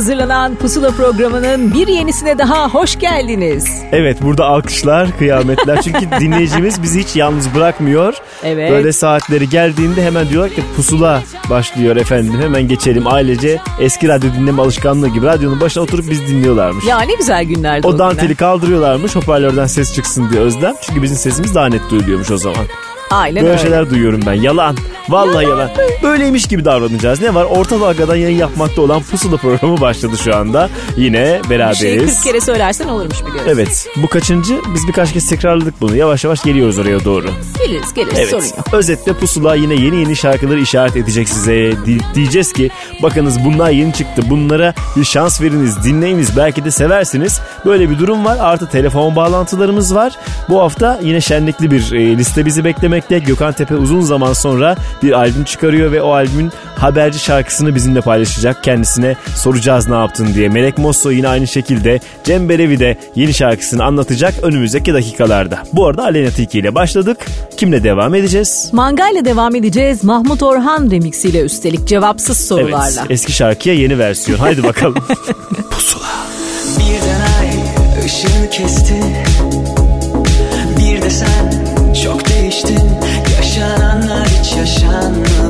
Hazırlanan Pusula programının bir yenisine daha hoş geldiniz. Evet burada alkışlar, kıyametler. Çünkü dinleyicimiz bizi hiç yalnız bırakmıyor. Evet. Böyle saatleri geldiğinde hemen diyorlar ki pusula başlıyor efendim. Hemen geçelim ailece. Eski radyo dinleme alışkanlığı gibi radyonun başına oturup biz dinliyorlarmış. Ya ne güzel günlerdi o o danteli günler. kaldırıyorlarmış hoparlörden ses çıksın diye Özlem. Çünkü bizim sesimiz daha net duyuluyormuş o zaman. Aynen Böyle öyle. şeyler duyuyorum ben. Yalan. Vallahi yalan. Böyleymiş gibi davranacağız. Ne var? Orta dalgadan yayın yapmakta olan Pusula programı başladı şu anda. Yine Bir şeyi beraberiz. 40 kere söylersen olurmuş biliyoruz. Evet. Bu kaçıncı? Biz birkaç kez tekrarladık bunu. Yavaş yavaş geliyoruz oraya doğru. Geliriz geliriz Evet. sorun yok. Özetle pusula yine yeni yeni şarkıları işaret edecek size. Di- diyeceğiz ki bakınız bunlar yeni çıktı. Bunlara bir şans veriniz, dinleyiniz. Belki de seversiniz. Böyle bir durum var. Artı telefon bağlantılarımız var. Bu hafta yine şenlikli bir e, liste bizi beklemekte. Gökhan Tepe uzun zaman sonra bir albüm çıkarıyor ve o albümün haberci şarkısını bizimle paylaşacak. Kendisine soracağız ne yaptın diye. Melek Mosso yine aynı şekilde. Cem Belevi de yeni şarkısını anlatacak önümüzdeki dakikalarda. Bu arada Aleyna Tilki ile başladık. Kimle devam edeceğiz? Mangayla devam edeceğiz. Mahmut Orhan remixiyle üstelik cevapsız sorularla. Evet, eski şarkıya yeni versiyon. Haydi bakalım. Birden ay ışığı kesti Yaşananlar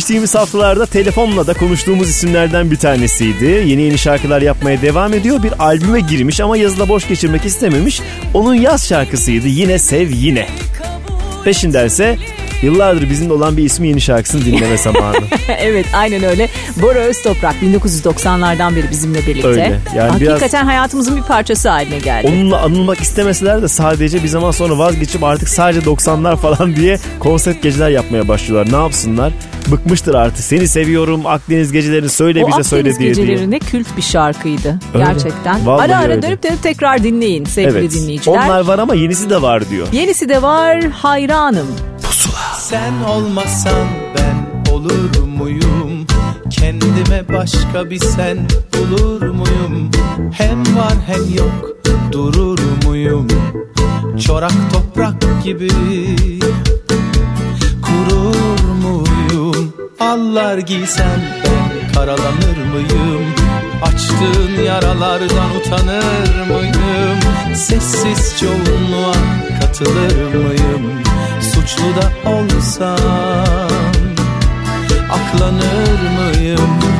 geçtiğimiz haftalarda telefonla da konuştuğumuz isimlerden bir tanesiydi. Yeni yeni şarkılar yapmaya devam ediyor. Bir albüme girmiş ama yazıda boş geçirmek istememiş. Onun yaz şarkısıydı Yine Sev Yine. Peşindense yıllardır bizimle olan bir ismi yeni şarkısını dinleme zamanı. evet aynen öyle. Bora Öztoprak 1990'lardan beri bizimle birlikte. Öyle. Yani Hakikaten biraz- hayatımızın bir parçası haline geldi. Onunla anılmak istemeseler de sadece bir zaman sonra vazgeçip artık sadece 90'lar falan diye konsept geceler yapmaya başlıyorlar. Ne yapsınlar? Bıkmıştır artık. Seni seviyorum Akdeniz gecelerini söyle o bize Akdeniz söyle diye diye. geceleri ne kült bir şarkıydı Öyle. gerçekten. Vallahi ara ara öyle. dönüp dönüp tekrar dinleyin sevgili Evet. dinleyiciler. Onlar var ama yenisi de var diyor. Yenisi de var hayranım. Sen olmasan ben olur muyum? Kendime başka bir sen bulur muyum? Hem var hem yok durur muyum? Çorak toprak gibi kurur muyum? Allar giysem ben karalanır mıyım? Açtığın yaralardan utanır mıyım? Sessiz çoğunluğa katılır mıyım? Suçlu da olsam aklanır mıyım?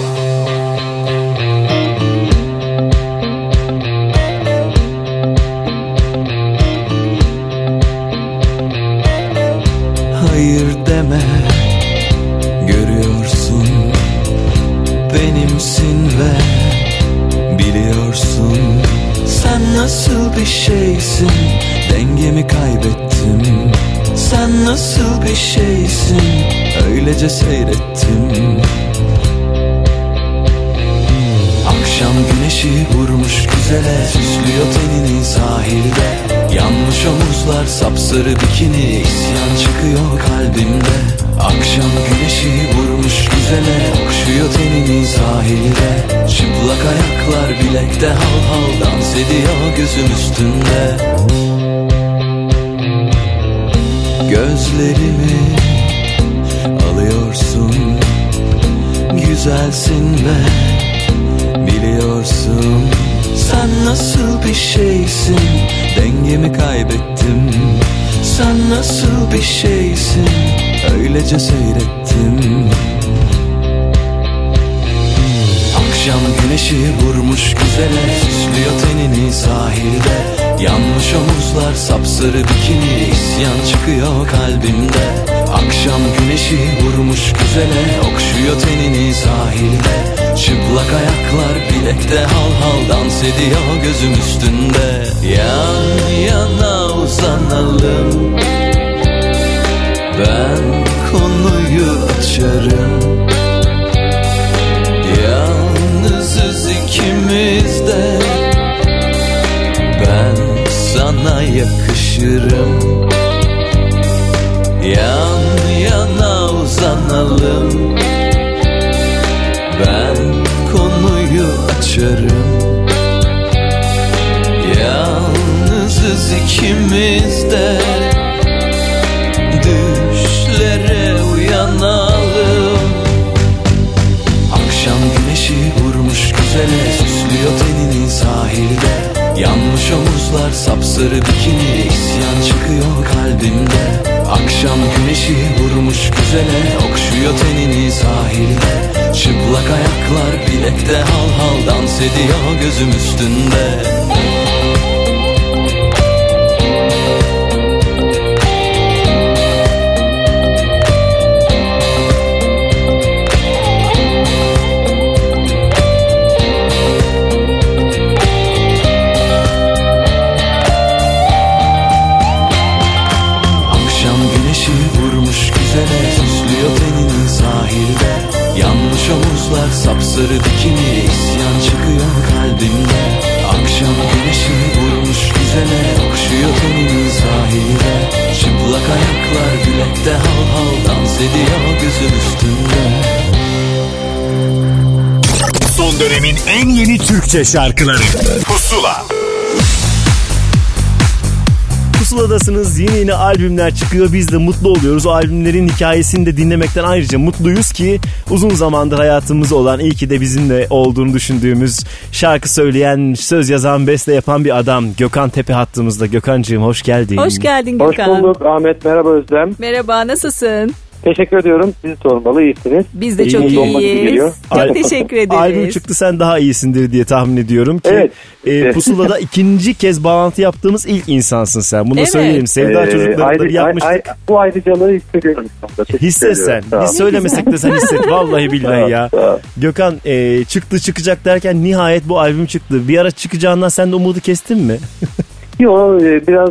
öylece seyrettim Akşam güneşi vurmuş güzele Süslüyor tenini sahilde. Yanmış omuzlar sapsarı bikini isyan çıkıyor kalbimde. Akşam güneşi vurmuş güzele Okşuyor tenini sahilde. Çıplak ayaklar bilekte hal hal Dans ediyor gözüm üstünde. Gözlerimi Güzelsin ve biliyorsun Sen nasıl bir şeysin. Dengemi kaybettim. Sen nasıl bir şeysin? Öylece seyrettim. Akşam güneşi vurmuş güzele Süslüyor tenini sahilde Yanmış omuzlar sapsarı bikini isyan çıkıyor kalbimde. Akşam güneşi vurmuş güzele Okşuyor tenini sahilde. Çıplak ayaklar bilekte hal hal Dans ediyor gözüm üstünde. Yan yana uzanalım. Ben konuyu açarım. Yalnızız ikimiz de. Ben sana yakışırım. Yan yana uzanalım. Ben konuyu açarım. Yalnızız ikimiz de Düşlere uyanalım. Akşam güneşi vurmuş güzele Süslüyor tenini sahilde Yanmış omuzlar sapsarı bikini isyan çıkıyor kalbimde. Akşam güneşi vurmuş güzele Okşuyor tenini sahilde. Çıplak ayaklar bilekte hal hal Dans ediyor gözüm üstünde sapsarı bikini isyan çıkıyor dinle Akşam güneşi vurmuş güzele Okşuyor tenini zahire. Çıplak ayaklar gülekte hal hal Dans ediyor gözüm üstünde. Son dönemin en yeni Türkçe şarkıları. Pusula Pusuladasınız yeni yeni albümler çıkıyor biz de mutlu oluyoruz. O albümlerin hikayesini de dinlemekten ayrıca mutluyuz ki uzun zamandır hayatımızda olan iyi ki de bizimle olduğunu düşündüğümüz şarkı söyleyen, söz yazan, beste yapan bir adam Gökhan Tepe hattımızda. Gökhan'cığım hoş geldin. Hoş geldin Hoş Gökhan. bulduk Ahmet merhaba Özlem. Merhaba nasılsın? Teşekkür ediyorum. Sizi sormalı iyisiniz. Biz de İyi çok iyiyiz. Çok teşekkür ederiz. Albüm çıktı sen daha iyisindir diye tahmin ediyorum ki Evet. e. Pusula'da ikinci kez bağlantı yaptığımız ilk insansın sen. Bunu Evet. söyleyelim. Sevda Ee, çocuklarında ayrı- bir yapmıştık. ay- ay- bu ayrıcalığı hissediyorum. İstanbul'da. Teşekkür Hisset sen. ediyorum. Sağ Biz söylemesek de sen hisset. Vallahi billahi ya. Gökhan e, çıktı çıkacak derken nihayet bu albüm çıktı. Bir ara çıkacağından sen de umudu kestin mi? Yo, e, biraz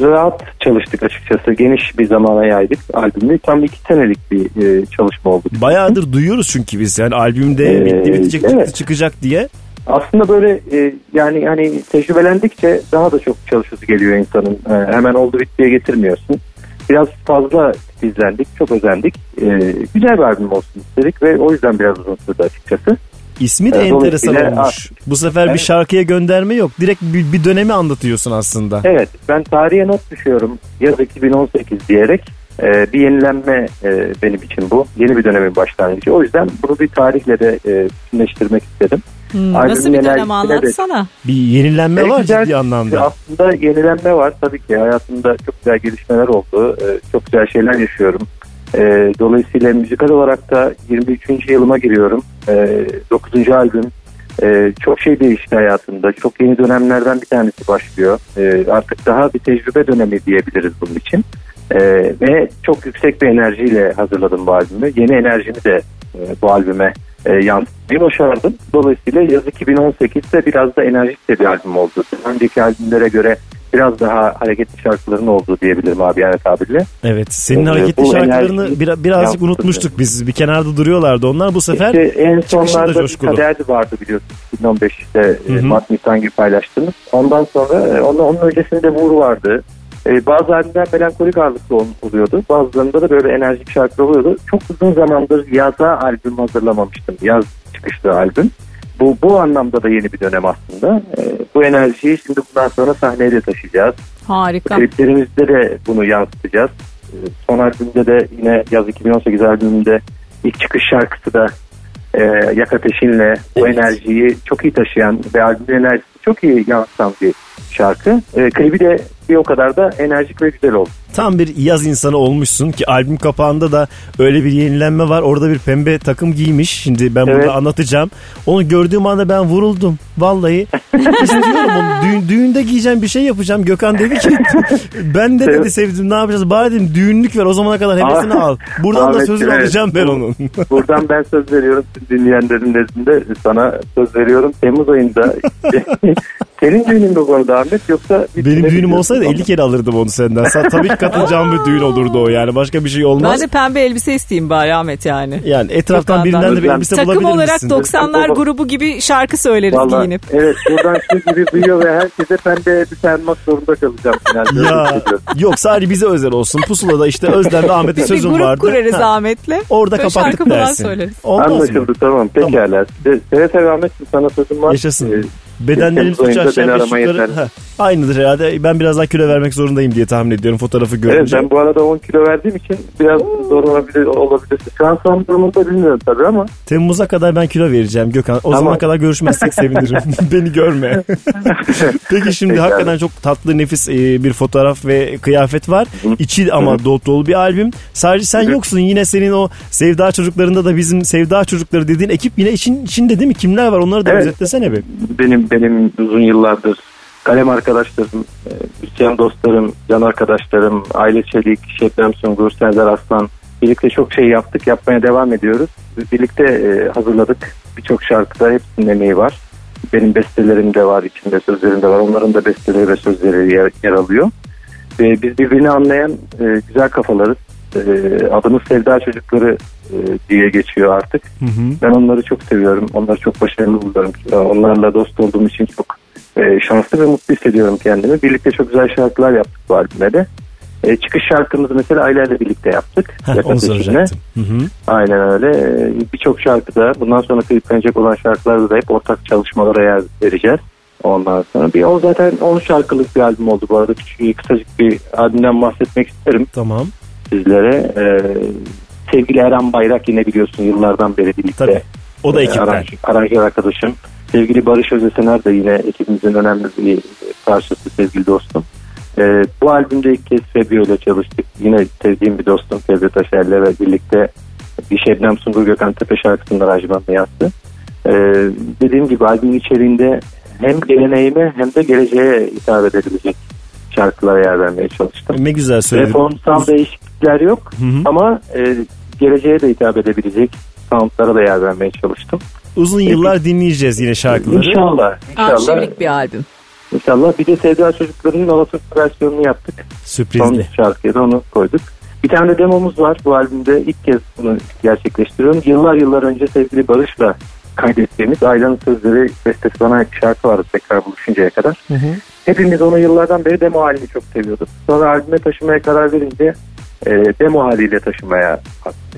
rahat çalıştık açıkçası. Geniş bir zamana yaydık albümü. Tam iki senelik bir e, çalışma oldu. Bayağıdır duyuyoruz çünkü biz yani albümde Ee, bitti bitecek evet. çıktı çıkacak diye. Aslında böyle e, yani hani tecrübelendikçe daha da çok çalışması geliyor insanın. E, hemen oldu bittiye getirmiyorsun. Biraz fazla izlendik, çok özendik. E, güzel bir albüm olsun istedik ve o yüzden biraz uzun sürdü açıkçası. İsmi de Evet, enteresan olmuş. Bu sefer bir Evet. şarkıya gönderme yok. Direkt bir, bir dönemi anlatıyorsun aslında. Evet ben tarihe not düşüyorum yaz 2018 diyerek e, bir yenilenme e, benim için bu. Yeni bir dönemin başlangıcı. O yüzden bunu bir tarihle de e, bütünleştirmek istedim. Hmm, albümün nasıl bir dönem enerjisine de- anlatsana. Bir yenilenme E, var güzel- ciddi anlamda. Aslında yenilenme var tabii ki. Hayatımda çok güzel gelişmeler oldu. E, çok güzel şeyler yaşıyorum. E, dolayısıyla müzikal olarak da 23. yılıma giriyorum. E, 9. albüm. E, çok şey değişti hayatımda. Çok yeni dönemlerden bir tanesi başlıyor. E, artık daha bir tecrübe dönemi diyebiliriz bunun için. E, ve çok yüksek bir enerjiyle hazırladım bu albümü. Yeni enerjimi de e, bu albüme e, yansıtmayı başardım. Dolayısıyla yaz 2018'de biraz da enerjik de bir albüm oldu. Önceki albümlere göre biraz daha hareketli şarkıların olduğu diyebilirim abi yani tabirle. Evet. Senin Ee, hareketli şarkılarını bir, birazcık unutmuştuk biz. Bir kenarda duruyorlardı onlar. Bu sefer İşte en sonlarda bir kaderdi vardı biliyorsun 2015'te Hı hı. e, Mart Nisan gibi paylaştınız. Ondan sonra e, onun, onun öncesinde Vur vardı. E, bazı albümler melankolik ağırlıklı ol- oluyordu. Bazılarında da böyle enerjik şarkılar oluyordu. Çok uzun zamandır yaza albüm hazırlamamıştım. Yaz çıkışlı albüm. Bu, bu anlamda da yeni bir dönem aslında. E, bu enerjiyi şimdi bundan sonra sahneye de taşıyacağız. Harika. Kliplerimizde de bunu yansıtacağız. Ee, Son albümde de yine yaz 2018 albümünde ilk çıkış şarkısı da e, Yak Ateşin'le bu Evet. enerjiyi çok iyi taşıyan ve albümün enerjisini çok iyi yansıtan bir şarkı. E, klibi de bir o kadar da enerjik ve güzel oldu. tam bir yaz insanı olmuşsun ki albüm kapağında da öyle bir yenilenme var. Orada bir pembe takım giymiş. Şimdi ben Evet. burada anlatacağım. Onu gördüğüm anda ben vuruldum. Vallahi istiyorum onu. Düğün, düğünde giyeceğim bir şey yapacağım. Gökhan dedi ki ben de dedi sevdim ne yapacağız? Bari dedim düğünlük ver o zamana kadar hevesini Aa, al. Buradan da Ahmet, sözünü evet. alacağım ben onun. Buradan ben söz veriyorum dinleyenlerin nezdinde sana söz veriyorum. Temmuz ayında senin düğünün bu arada Ahmet yoksa Benim düğünüm olsaydı onu? 50 kere alırdım onu senden. Sen tabii ki katılacağım bir düğün olurdu o yani. Başka bir şey Ben olmaz. de pembe elbise isteyeyim bari Ahmet yani. Yani etraftan Gökhan'dan. birinden de bir elbise Takım bulabilir olarak misin? 90'lar grubu gibi şarkı söyleriz Vallahi, giyinip. Evet buradan şu gibi duyuyor ve herkese ben de elbise almak zorunda kalacağım. Öyle Ya hissediyorum. yok sadece bize özel olsun. Pusula'da işte Özlem ve Ahmet'in Bir sözüm grup vardı. kurarız Ha, Ahmet'le. Orada Böyle kapattık dersin. söyleriz. Olmaz mı? Anlaşıldı tamam pekala. Size- Seve seve Ahmet'im sana sözüm var. Yaşasın. Ee, Bedenlerin suçu aşağı beş yukarı. Ha, Aynıdır herhalde. Ben biraz daha kilo vermek zorundayım diye tahmin ediyorum fotoğrafı Evet görünce. ben bu arada 10 kilo verdiğim için biraz zor olabilir. olabilir. Şu an son durumunda bilmiyorum tabii ama. Temmuz'a kadar ben kilo vereceğim Gökhan. O Tamam. zamana kadar görüşmezsek sevinirim. Beni görme. Peki şimdi Pekala. hakikaten çok tatlı nefis e, bir fotoğraf ve kıyafet var. İçi ama dolu dolu bir albüm. Sadece sen yoksun. Yine senin o Sevda çocuklarında da bizim Sevda çocukları dediğin ekip yine için içinde değil mi? Kimler var? Onları da Evet. özetlesene bir. Benim benim uzun yıllardır kalem arkadaşlarım, e, müzisyen dostlarım, can arkadaşlarım, Aile Çelik, Şebnem Sungur, Serdar Aslan. Birlikte çok şey yaptık, yapmaya devam ediyoruz. Birlikte e, hazırladık. Birçok şarkıda hepsinin emeği var. Benim bestelerim de var, içinde sözlerim de var. Onların da besteleri ve sözleri yer, yer alıyor. Ve biz birbirini anlayan e, güzel kafalarız. E, adımız Sevda Çocukları e, diye geçiyor artık. Ben onları çok seviyorum. Onları çok başarılı buluyorum. E, Onlarla dost olduğum için çok e, şanslı ve mutlu hissediyorum kendimi. Birlikte çok güzel şarkılar yaptık bu albümde de. E, çıkış şarkımızı mesela Ayla ile birlikte yaptık. Heh, onu soracaktım. Hı hı. Aynen öyle. Ee, Birçok şarkıda bundan sonra kliplenecek olan şarkılarda da hep ortak çalışmalara yer vereceğiz. Ondan sonra bir o zaten 10 şarkılık bir albüm oldu bu arada. Küçük, kısacık bir albümden bahsetmek isterim Tamam. Sizlere. Ee, sevgili Eren Bayrak yine biliyorsun yıllardan beri birlikte. Tabii. O da Ee, ekipten. aranj- Aranjör arkadaşım. Sevgili Barış Özesener de yine ekibimizin önemli bir parçası sevgili dostum. Ee, bu albümde ilk kez Febio ile çalıştık. Yine sevdiğim bir dostum Febio Taşer'le ve birlikte bir Şebnem Sungur Gökhan Tepe şarkısının aranjmanını yaptı. Ee, dediğim gibi albümün içeriğinde hem geleneğime hem de geleceğe hitap edebilecek şarkılara yer vermeye çalıştım. Ne güzel söyledin. Reformsal değişiklikler yok Hı hı. ama e, geleceğe de hitap edebilecek soundlara da yer vermeye çalıştım. Uzun yıllar dinleyeceğiz yine şarkıları. İnşallah. İnşallah. Arşivlik bir albüm. İnşallah. Bir de Sevda Çocukları'nın Alaturk versiyonunu yaptık. Son Sürprizli. şarkıya da onu koyduk. Bir tane de demomuz var. Bu albümde ilk kez bunu gerçekleştiriyorum. Yıllar yıllar önce sevgili Barış'la kaydettiğimiz Ayla'nın sözleri bestesi bana şarkı vardı tekrar buluşuncaya kadar. Hepimiz onu yıllardan beri demo halini çok seviyorduk. Sonra albüme taşımaya karar verince e, demo haliyle taşımaya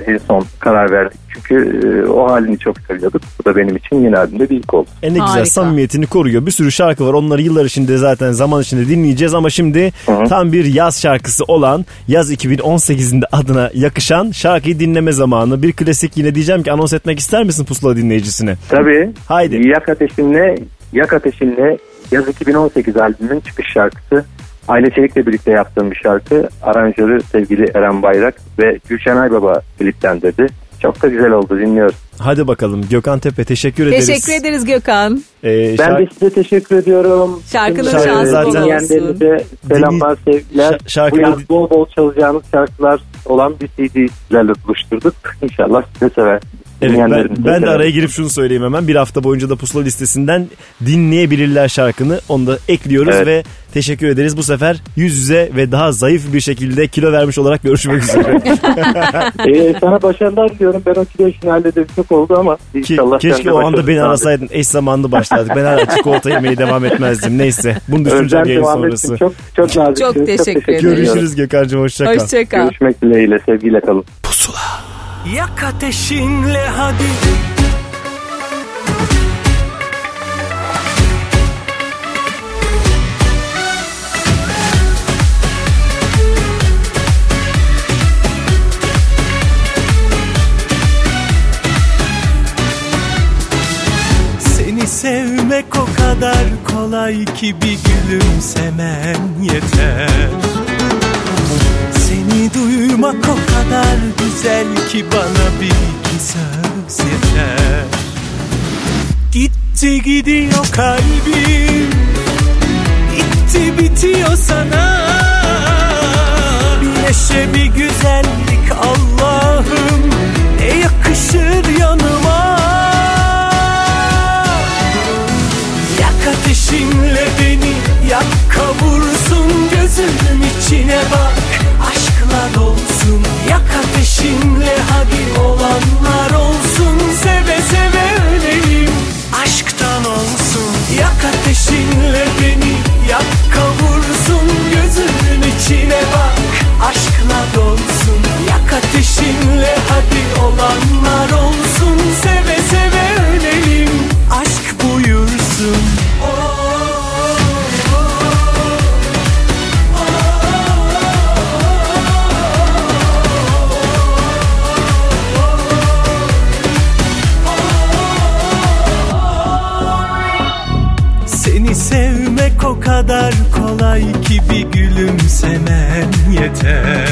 en son karar verdik. Çünkü e, o halini çok seviyorduk. Bu da benim için yeni albümde bir ilk oldu. E ne güzel Harika. samimiyetini koruyor. Bir sürü şarkı var. Onları yıllar içinde zaten zaman içinde dinleyeceğiz ama şimdi Hı. tam bir yaz şarkısı olan yaz 2018'inde adına yakışan şarkıyı dinleme zamanı. Bir klasik yine diyeceğim ki anons etmek ister misin pusula dinleyicisine? Tabii. Haydi. Yak Ateşinle, Yak Ateşinle Yaz 2018 albümünün çıkış şarkısı. Aile Çelik'le birlikte yaptığım bir şarkı. Aranjörü sevgili Eren Bayrak ve Gülşen Aybaba kliplendirdi. Çok da güzel oldu dinliyoruz. Hadi bakalım Gökhan Tepe teşekkür ederiz. Teşekkür ederiz Gökhan. Ee, Ben de size teşekkür ediyorum. Şarkının şansı zaten- dinleyenlerinize selamlar, sevgiler. Şa- şarkı- Bu yaz bol bol çalacağınız şarkılar olan bir CD sizlerle buluşturduk. İnşallah siz de sever. Evet, ben, ben de araya girip şunu söyleyeyim hemen. Bir hafta boyunca da pusula listesinden dinleyebilirler şarkını. Onu da ekliyoruz Evet. ve teşekkür ederiz. Bu sefer yüz yüze ve daha zayıf bir şekilde kilo vermiş olarak görüşmek üzere. Ee, sana başarılar diliyorum. Ben o kilo işini halledeyim. Çok oldu ama Ki, inşallah sen keşke o anda beni arasaydın. Eş zamanlı başlardık. Ben hala çikolata yemeye devam etmezdim. Neyse. Bunu düşüneceğim yayın sonrası. etsin. Çok, çok naziksiniz. Çok teşekkür ederim. Görüşürüz Gökhan'cığım. Hoşça kal. Hoşçakal. Görüşmek dileğiyle. Sevgiyle kalın. Yak ateşinle hadi. Seni sevmek o kadar kolay ki bir gülümsemen yeter duymak o kadar güzel ki bana bir iki söz yeter. Gitti gidiyor kalbim Gitti bitiyor sana. Bir neşe bir güzellik Chile. Yeter.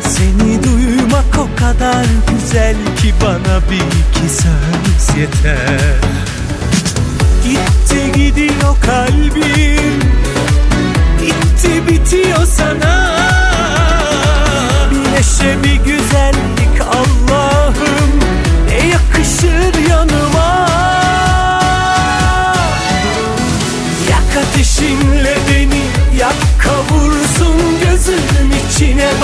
Seni duymak o kadar güzel ki bana bir iki söz yeter. Gitti gidiyor kalbim. Gitti bitiyor sana. Bir neşe bir güzellik Allah'ım. Ne yakışır yanıma ateşinle beni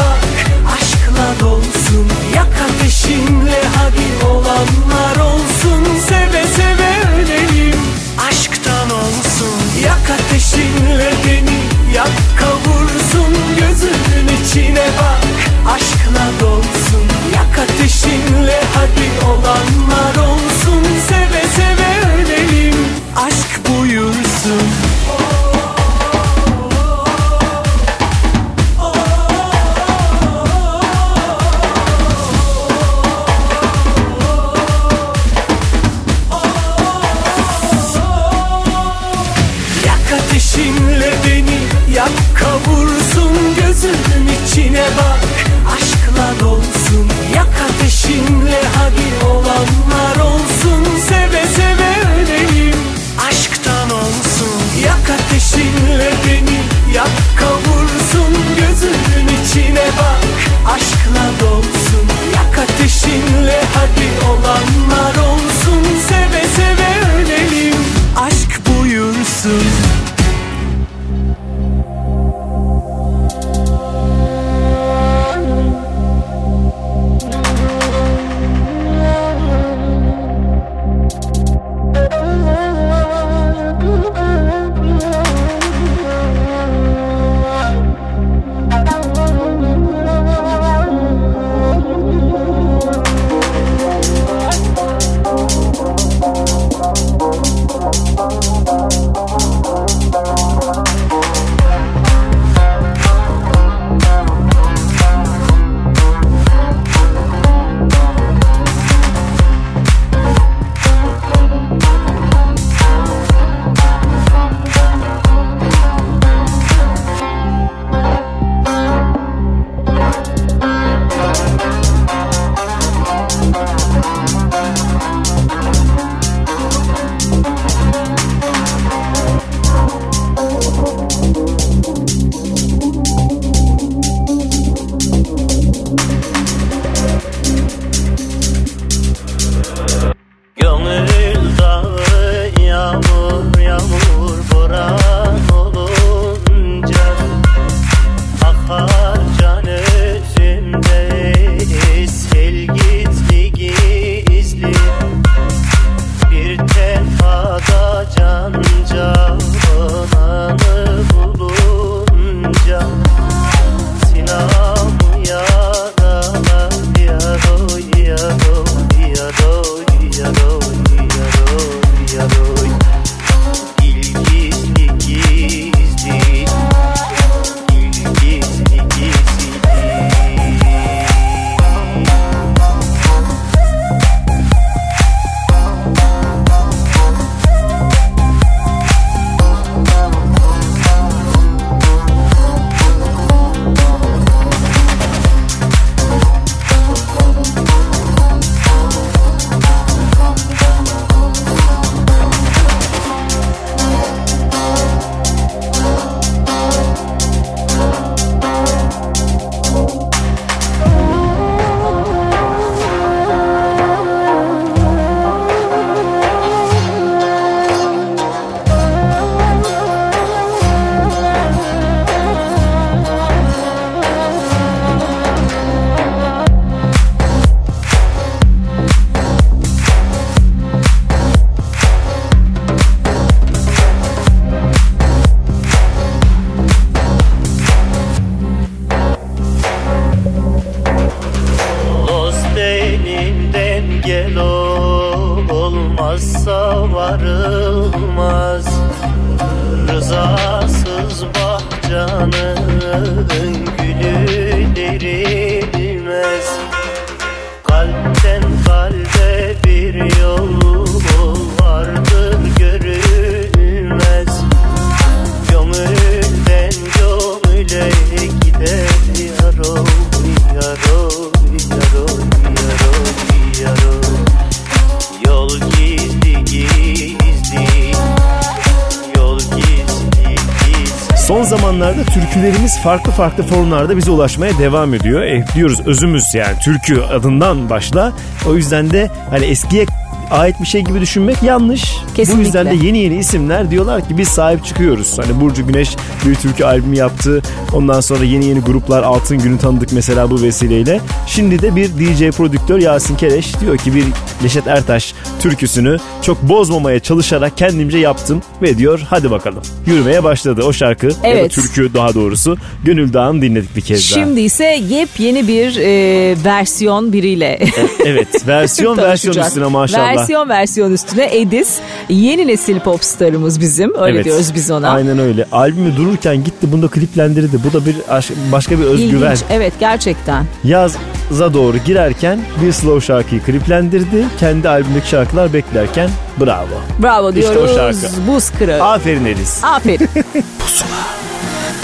farklı farklı formlarda bize ulaşmaya devam ediyor. E, diyoruz özümüz yani türkü adından başla. O yüzden de hani eskiye ait bir şey gibi düşünmek yanlış. Kesinlikle. Bu yüzden de yeni yeni isimler diyorlar ki biz sahip çıkıyoruz. Hani Burcu Güneş bir türkü albümü yaptı. Ondan sonra yeni yeni gruplar Altın Günü tanıdık mesela bu vesileyle. Şimdi de bir DJ prodüktör Yasin Kereş diyor ki bir Neşet Ertaş türküsünü çok bozmamaya çalışarak kendimce yaptım ve diyor hadi bakalım. Yürümeye başladı o şarkı ya da Evet. türkü daha doğrusu. Gönül Dağı'nı dinledik bir kez daha. Şimdi ise yepyeni bir e, versiyon biriyle Evet versiyon versiyon üstüne maşallah. Versiyon versiyon üstüne Edis. Yeni nesil popstarımız bizim. Öyle Evet. diyoruz biz ona. Aynen öyle. Albümü dururken gitti bunu da kliplendirdi. Bu da bir aş- başka bir özgüven. İlginç. Evet gerçekten. Yaza doğru girerken bir slow şarkıyı kliplendirdi. Kendi albümdeki şarkılar beklerken bravo. Bravo İşte o diyoruz. şarkı. Buz kırığı. Aferin Elis. Aferin.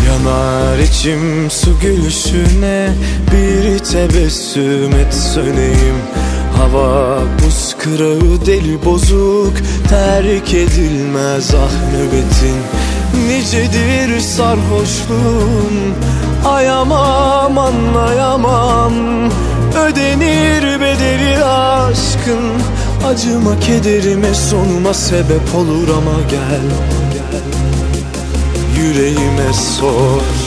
Ya Yanar içim su gülüşüne Bir tebessüm et söneyim Hava buz kırağı deli bozuk Terk edilmez ah nöbetin. Nicedir sarhoşluğum Ayamam anlayamam. Ödenir bedeli aşkın Acıma kederime sonuma sebep olur ama gel. Yüreğime sor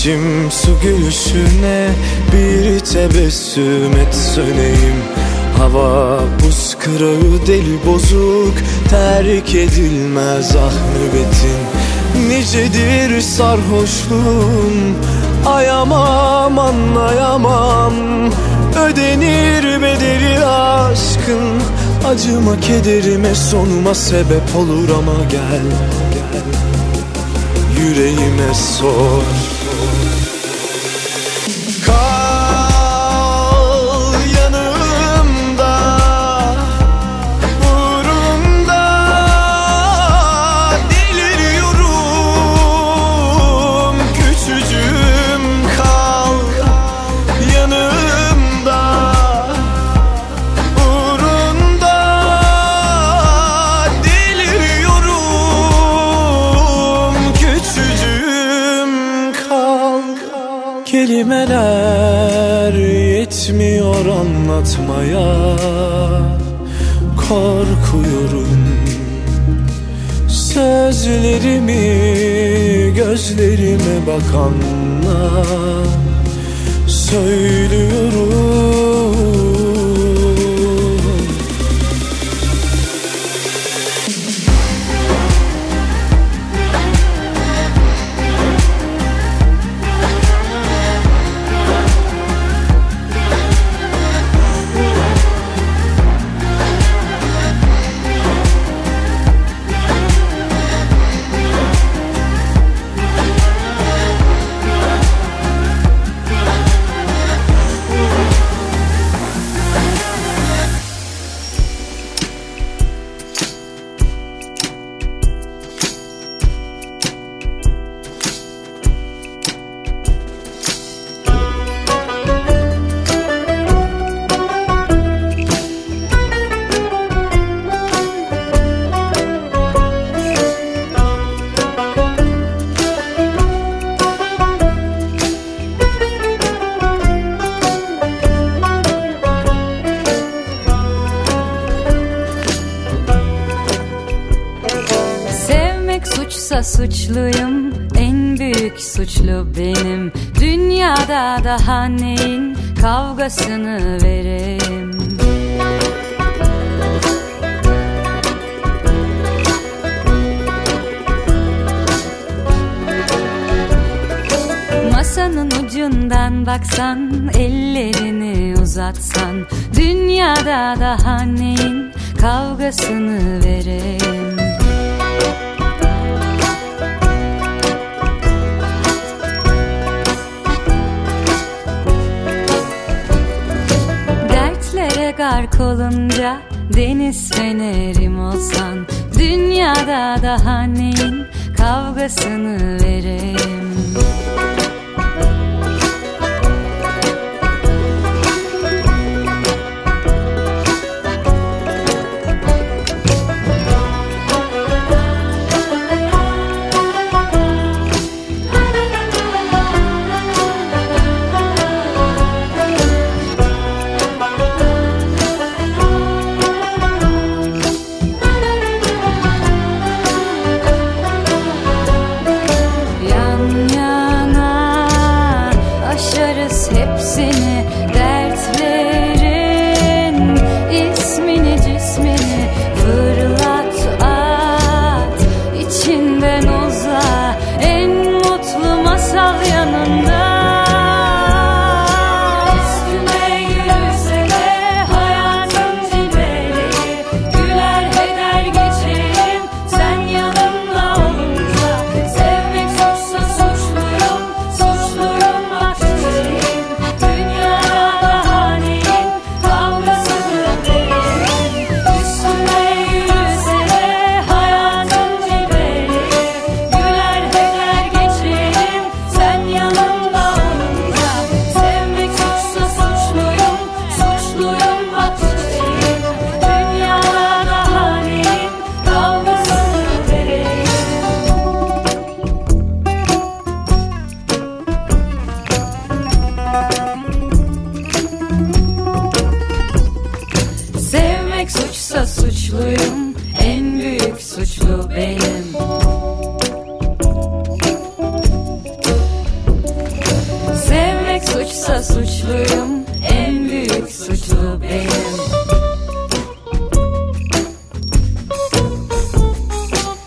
içim su gülüşüne Bir tebessüm et söneyim. Hava buz kırağı deli bozuk Terk edilmez ah nöbetin. Nicedir sarhoşluğum Ayamam anlayamam. Ödenir bedeli aşkın Acıma kederime sonuma sebep olur ama gel. Yüreğime sor anlatmaya Korkuyorum. Sözlerimi gözlerime bakanla Söylüyorum kavgasını vereyim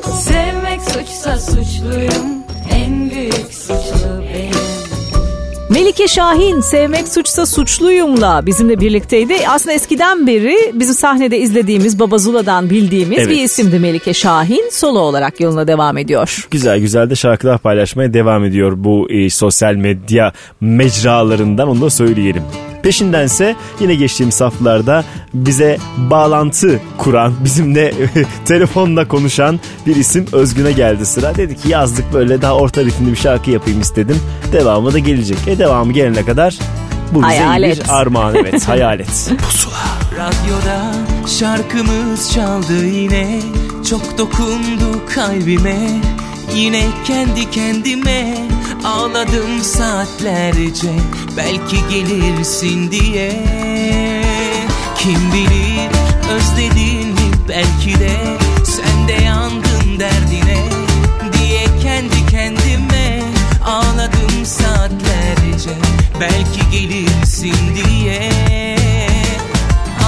Sevmek suçsa suçluyum En büyük suçlu benim Melike Şahin Sevmek Suçsa Suçluyum'la bizimle birlikteydi. Aslında eskiden beri bizim sahnede izlediğimiz Baba Zula'dan bildiğimiz Evet. bir isimdi Melike Şahin. Solo olarak yoluna devam ediyor. Güzel güzel de şarkılar paylaşmaya devam ediyor bu e, sosyal medya mecralarından onu da söyleyelim. Peşindense yine geçtiğimiz haftalarda bize bağlantı kuran, bizimle telefonla konuşan bir isim Özgün'e geldi sıra. Dedi ki yazdık böyle daha orta ritimli bir şarkı yapayım istedim. Devamı da gelecek. E devamı gelene kadar bu bize iyi Hayalet. bir armağan evet hayalet. Radyoda şarkımız çaldı yine Çok dokundu kalbime Yine kendi kendime Ağladım saatlerce. Belki gelirsin diye. Kim bilir özledin mi belki de Sen de yandın derdine Diye kendi kendime Ağladım saatlerce. Belki gelirsin diye.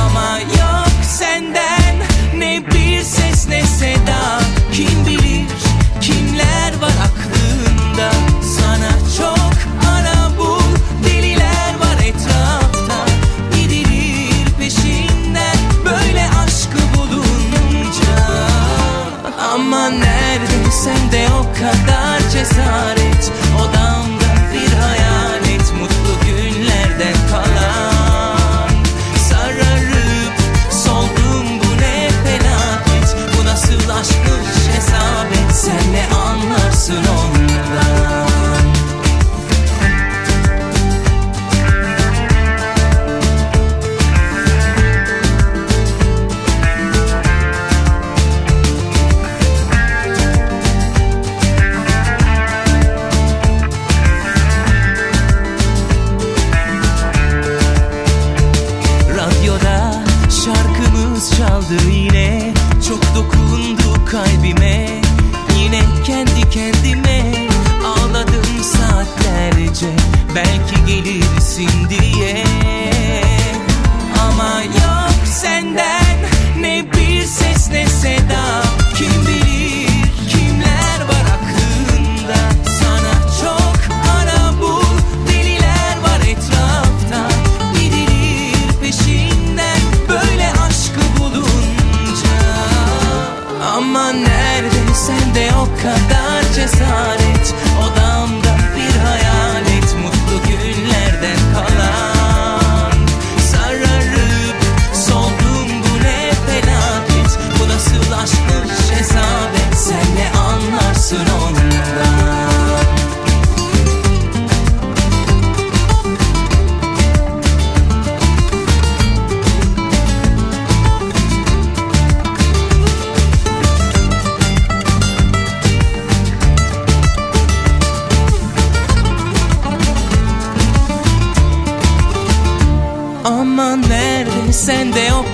Ama yok senden ne bir ses ne seda. Kim bilir kimler var aklında? Sana çok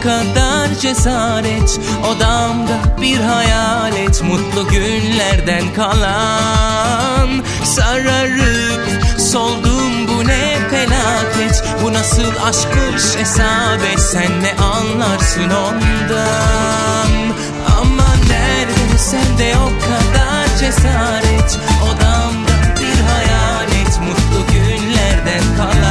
kadar cesaret. Odamda bir hayalet Mutlu günlerden kalan. Sararıp soldum bu ne felaket? Bu nasıl aşkmış hesap et Sen ne anlarsın ondan? Aman nerede sende o kadar cesaret. Odamda bir hayalet Mutlu günlerden kalan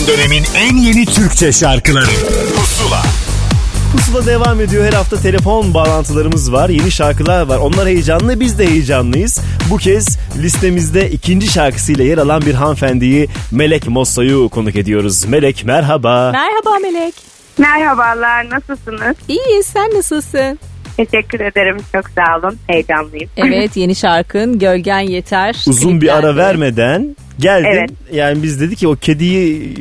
Son dönemin en yeni Türkçe şarkıları Pusula Pusula devam ediyor. Her hafta telefon bağlantılarımız var. Yeni şarkılar var. Onlar heyecanlı. Biz de heyecanlıyız. Bu kez listemizde ikinci şarkısıyla yer alan bir hanımefendiyi Melek Mosso'yu konuk ediyoruz. Melek merhaba. Merhaba Melek. Merhabalar, nasılsınız? İyiyiz sen nasılsın? Teşekkür ederim, çok sağ olun. Heyecanlıyım. Evet yeni şarkın Gölgen Yeter. Uzun bir ara vermeden geldin. Evet. Yani biz dedik ki o kediyi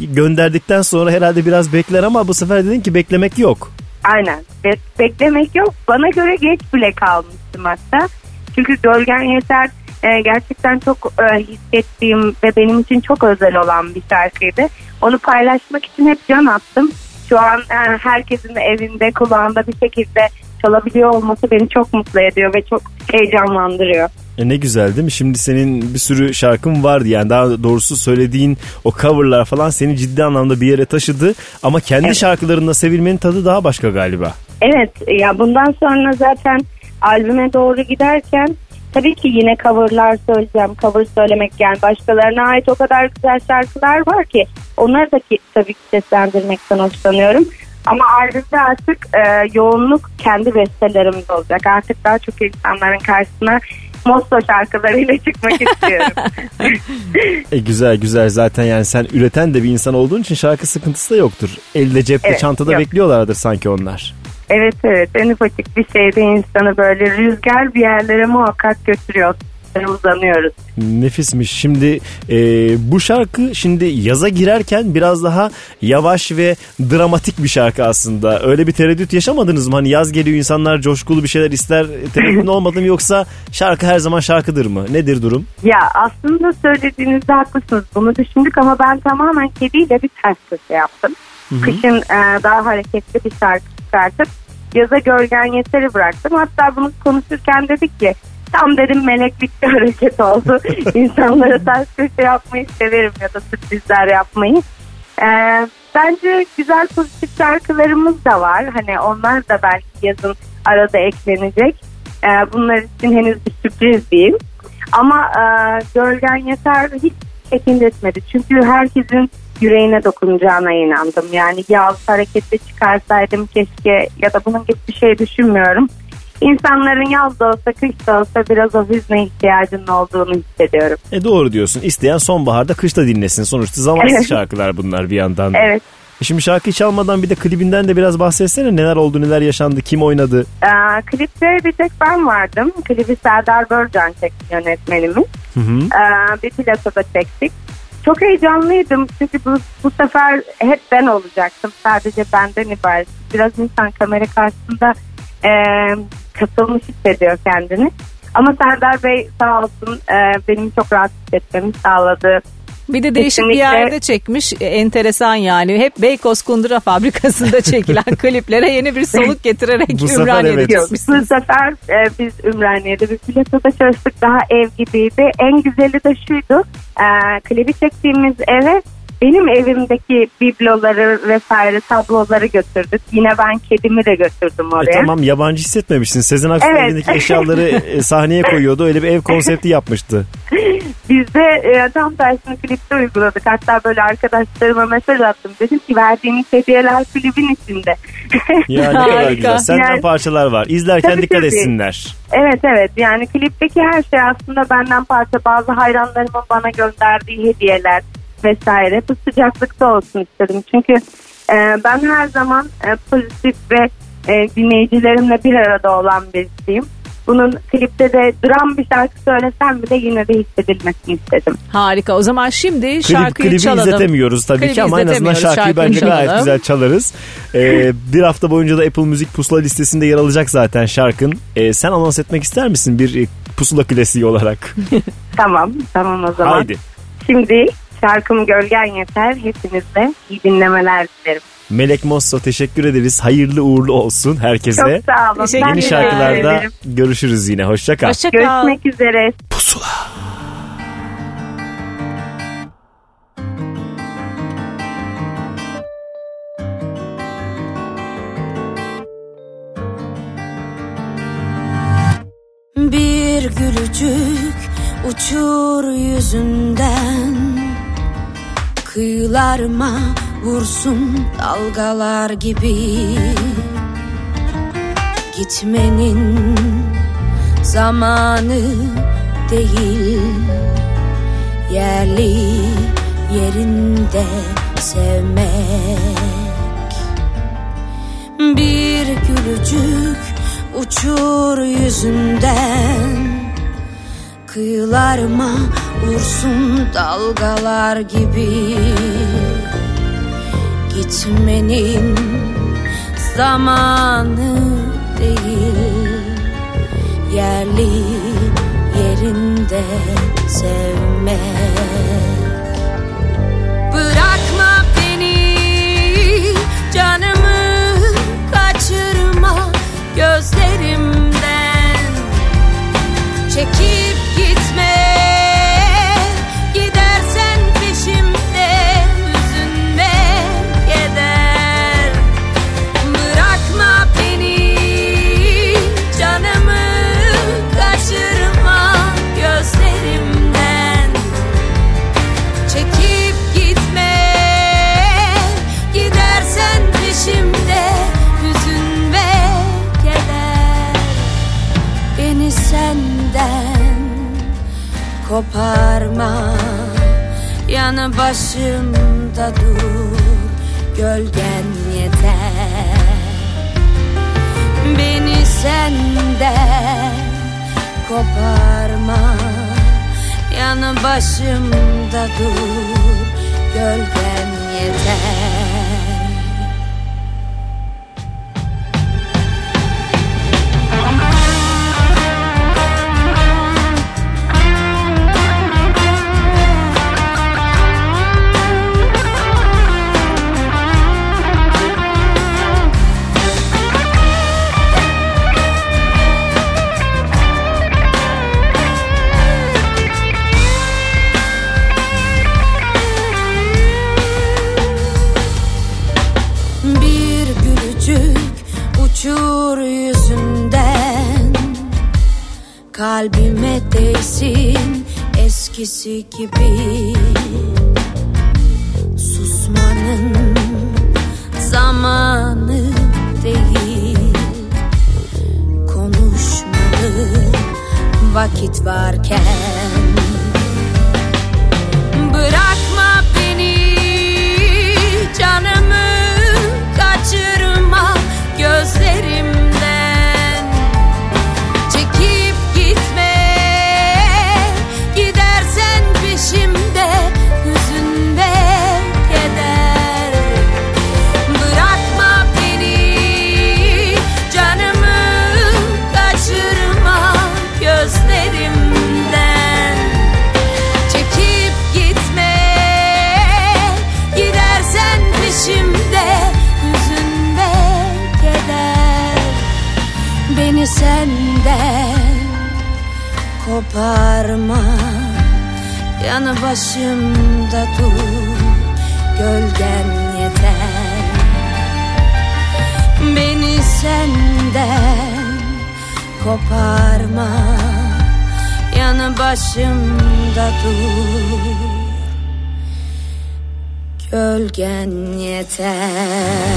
e, gönderdikten sonra herhalde biraz bekler ama bu sefer dedin ki beklemek yok. Aynen. Be- beklemek yok. Bana göre geç bile kalmıştım hatta. Çünkü Gölgen Yeter e, gerçekten çok e, hissettiğim ve benim için çok özel olan bir şarkıydı. Onu paylaşmak için hep can attım. Şu an e, herkesin evinde kulağında bir şekilde çalabiliyor olması beni çok mutlu ediyor ve çok heyecanlandırıyor. E ne güzel değil mi? Şimdi senin bir sürü şarkın vardı yani daha doğrusu söylediğin o coverlar falan seni ciddi anlamda bir yere taşıdı. Ama kendi Evet. şarkılarında sevilmenin tadı daha başka galiba. Evet ya bundan sonra zaten albüme doğru giderken tabii ki yine coverlar söyleyeceğim. Cover söylemek yani başkalarına ait o kadar güzel şarkılar var ki onları da ki, tabii ki seslendirmekten hoşlanıyorum. Ama albümde artık e, yoğunluk kendi bestelerimde olacak. Artık daha çok insanların karşısına Mosto şarkılarıyla çıkmak istiyorum. E güzel güzel zaten yani sen üreten de bir insan olduğun için şarkı sıkıntısı da yoktur. Elde cepte Evet, çantada yok. bekliyorlardır sanki onlar. evet evet en ufacık bir şeyde insanı böyle rüzgar bir yerlere muhakkak götürüyor. Uzanıyoruz. Nefismiş. Şimdi e, bu şarkı şimdi yaza girerken biraz daha yavaş ve dramatik bir şarkı aslında. Öyle bir tereddüt yaşamadınız mı? Hani yaz geliyor insanlar coşkulu bir şeyler ister tereddütün olmadı mı yoksa şarkı her zaman şarkıdır mı? Nedir durum? Ya aslında söylediğinizde haklısınız. Bunu düşündük ama ben tamamen kediyle bir ters köşe yaptım. Kışın e, daha hareketli bir şarkı çıkartıp yaza gölgen yeteri bıraktım. Hatta bunu konuşurken dedik ki tam dedim meleklik bir hareket oldu. İnsanlara ters köşe yapmayı severim ya da sürprizler yapmayı. E, bence güzel pozitif şarkılarımız da var. Hani onlar da belki yazın arada eklenecek. Ee, bunlar için henüz bir sürpriz değil. Ama e, Gölgen Yeter hiç çekindirtmedi. Çünkü herkesin yüreğine dokunacağına inandım. Yani yağız harekette çıkarsaydım keşke ya da bunun gibi bir şey düşünmüyorum. İnsanların yaz da olsa kış da olsa biraz o hüzne ihtiyacının olduğunu hissediyorum. E doğru diyorsun. İsteyen sonbaharda kışta dinlesin. Sonuçta zamansız Evet. şarkılar bunlar bir yandan. da. Evet. E Şimdi şarkıyı çalmadan bir de klibinden de biraz bahsetsene. Neler oldu, neler yaşandı, kim oynadı? Ee, klipte bir tek ben vardım. Klibi Serdar Börcan çekti yönetmenimiz. Hı hı. Ee, bir platoda çektik. Çok heyecanlıydım çünkü bu, bu sefer hep ben olacaktım. Sadece benden ibaret. Biraz insan kamera karşısında e, katılmış hissediyor kendini. Ama Serdar Bey sağ olsun e, benim çok rahat hissetmemi sağladı. Bir de değişik bir Kesinlikle. yerde çekmiş. E, enteresan yani. Hep Beykoz Kundura fabrikasında çekilen kliplere yeni bir soluk getirerek Bu Ümraniye'de evet. Yok, bu gitmişsiniz. sefer e, biz Ümraniye'de bir platoda çalıştık. Daha ev gibiydi. En güzeli de şuydu. E, klibi çektiğimiz eve benim evimdeki bibloları vesaire tabloları götürdük. Yine ben kedimi de götürdüm E oraya. tamam yabancı hissetmemişsin. Sezen Aksu Evet. elindeki eşyaları e, sahneye koyuyordu. Öyle bir ev konsepti yapmıştı. Biz de e, tam tersini klipte uyguladık. Hatta böyle arkadaşlarıma mesaj attım. Dedim ki verdiğiniz hediyeler klibin içinde. Ya ne kadar güzel. Senden Yani- parçalar var. İzlerken Tabii, dikkat tabii. etsinler. Evet evet yani klipteki her şey aslında benden parça bazı hayranlarımın bana gönderdiği hediyeler vesaire bu sıcaklıkta olsun istedim. Çünkü e, ben her zaman e, pozitif ve e, dinleyicilerimle bir arada olan birisiyim. Bunun klipte de dram bir şarkı söylesem bile yine de hissedilmesini istedim. Harika. O zaman şimdi Klip, şarkıyı klibi çalalım. izletemiyoruz tabii Klibi ki ama en azından şarkıyı şarkıyı bence gayet çalalım. güzel çalarız. Ee, bir hafta boyunca da Apple Müzik pusula listesinde yer alacak zaten şarkın. Ee, sen anons etmek ister misin bir e, pusula klasiği olarak? Tamam tamam o zaman. Haydi. Şimdi şarkım Gölgen Yeter. Hepinize iyi dinlemeler dilerim. Melek Mosso teşekkür ederiz. Hayırlı uğurlu olsun herkese. Çok sağ olun. Teşekkür Yeni şarkılarda ederim. görüşürüz yine. Hoşça kal. Hoşça kal. Görüşmek üzere. Bir gülücük uçur yüzünden Kıyılarıma vursun dalgalar gibi. Gitmenin zamanı değil Yerli yerinde sevmek. Bir gülücük uçur yüzünden Kıyılarıma vursun dalgalar gibi. Gitmenin zamanı değil. Yerli yerinde sevmek. Bırakma beni canımı kaçırma gözlerimden. Çekip Koparma. Yanı başımda dur Gölgen yeter. Beni senden koparma. Yanı başımda dur Gölgen yeter eskisi gibi Susmanın zamanı değil. Konuşmalı vakit varken Koparma Yanı başımda dur Gölgen yeter. Beni senden Koparma. Yanı başımda dur Gölgen yeter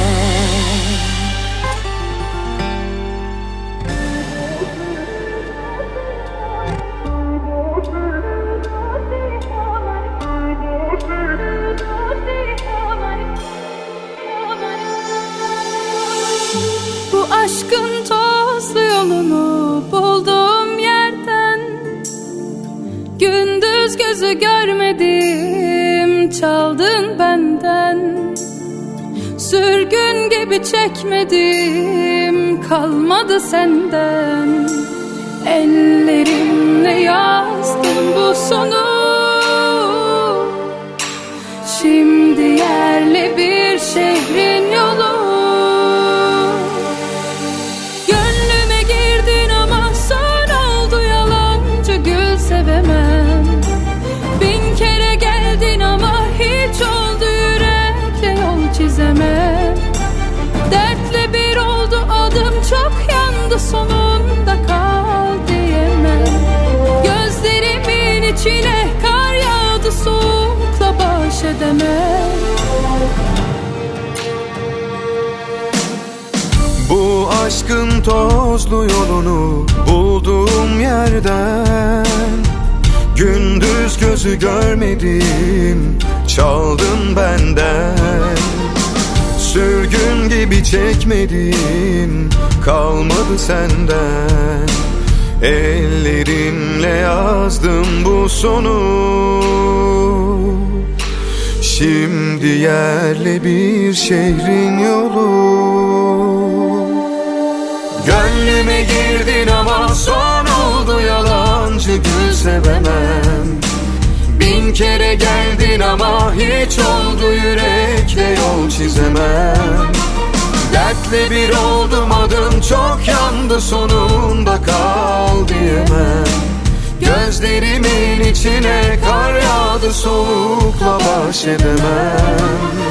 gibi çekmedim kalmadı senden. Ellerimle yazdım bu sonu. Şimdi yerli bir şehrin yolu aşkın tozlu yolunu bulduğum yerden Gündüz gözü görmedim çaldın benden. Sürgün gibi çekmedim kalmadı senden. Ellerimle yazdım bu sonu. Şimdi yerli bir şehrin yolu sevemem. Bin kere geldin ama hiç oldu yürekle yol çizemem. Dertle bir oldum adım çok yandı sonunda kal diyemem. Gözlerimin içine kar yağdı soğukla baş edemem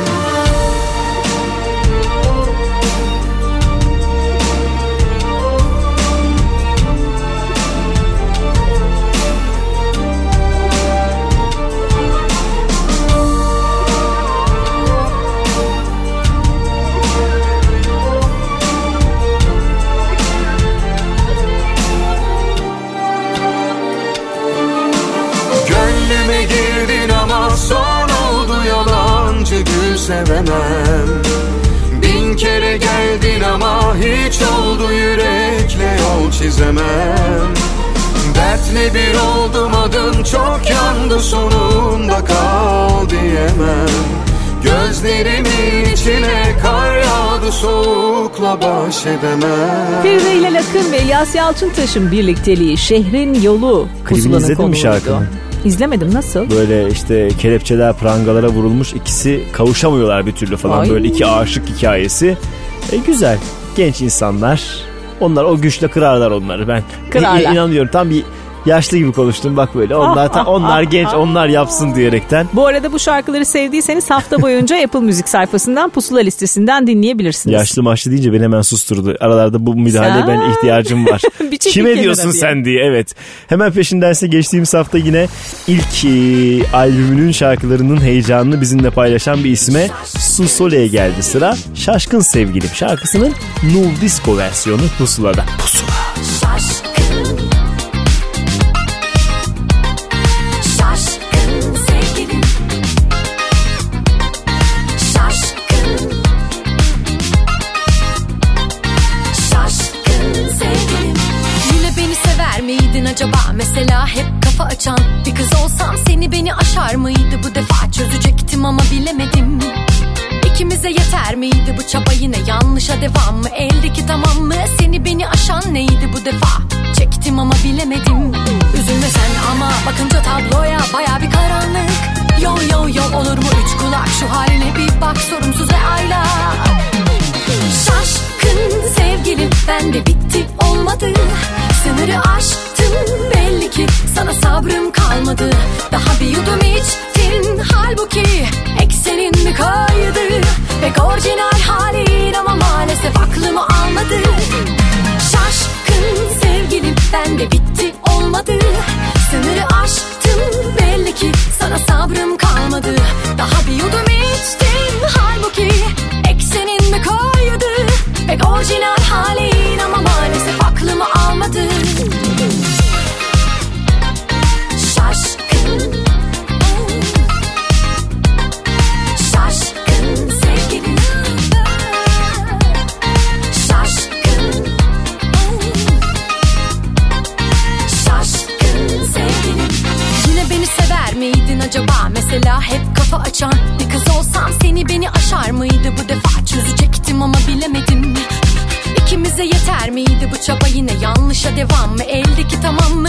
gül sevemem Bin kere geldin ama hiç oldu yürekle yol çizemem. Dertle bir oldum adım çok yandı sonunda kal diyemem Gözlerimin içine kar yağdı soğukla baş edemem Feride ile Lakın ve İlyas Yalçıntaş'ın birlikteliği Şehrin Yolu pusulanın izledin mi konuğuydu. şarkının? İzlemedim nasıl? Böyle işte kelepçeler prangalara vurulmuş ikisi kavuşamıyorlar bir türlü falan Ay. böyle iki aşık hikayesi. E, güzel genç insanlar onlar o güçle kırarlar onları ben Kırarlar. İ- inanıyorum tam bir yaşlı gibi konuştum bak böyle. Onlar ta- onlar genç, onlar yapsın diyerekten. Bu arada bu şarkıları sevdiyseniz hafta boyunca Apple Müzik sayfasından pusula listesinden dinleyebilirsiniz. Yaşlı maçlı deyince beni hemen susturdu. Aralarda bu müdahaleye Sen- ben ihtiyacım var. Kime diyorsun diye. sen diye evet. Hemen peşindense geçtiğimiz hafta yine ilk e, albümünün şarkılarının heyecanını bizimle paylaşan bir isme Su Sole'ye geldi sıra. Şaşkın Sevgilim şarkısının Null Disco versiyonu Pusula'da. Pusula. Şaşkın kafa açan Bir kız olsam seni beni aşar mıydı? Bu defa çözecektim ama bilemedim. İkimize yeter miydi bu çaba? Yine yanlışa devam mı? Eldeki tamam mı? Seni beni aşan neydi bu defa? Çektim ama bilemedim. Üzülme sen ama bakınca tabloya baya bir karanlık. Yo yo yo olur mu? Üç kulak şu haline bir bak sorumsuz ve aylak. Şaşkın sevgilim ben de bitti olmadı. Sınırı aştım belli ki sana sabrım kalmadı. Daha bir yudum içtin. Halbuki eksenin mi kaydı. Pek orijinal halin ama maalesef aklımı almadı. Şaşkın sevgilim ben de bitti olmadı. Sınırı aştım belli ki sana sabrım kalmadı. Daha bir yudum içtin. Halbuki eksenin mi kaydı. Pek orijinal halin ama maalesef aklımı almadı acaba? Mesela hep kafa açan Bir kız olsam seni beni aşar mıydı? Bu defa çözecektim ama bilemedim. İkimize yeter miydi? Bu çaba yine yanlışa devam mı? Eldeki tamam mı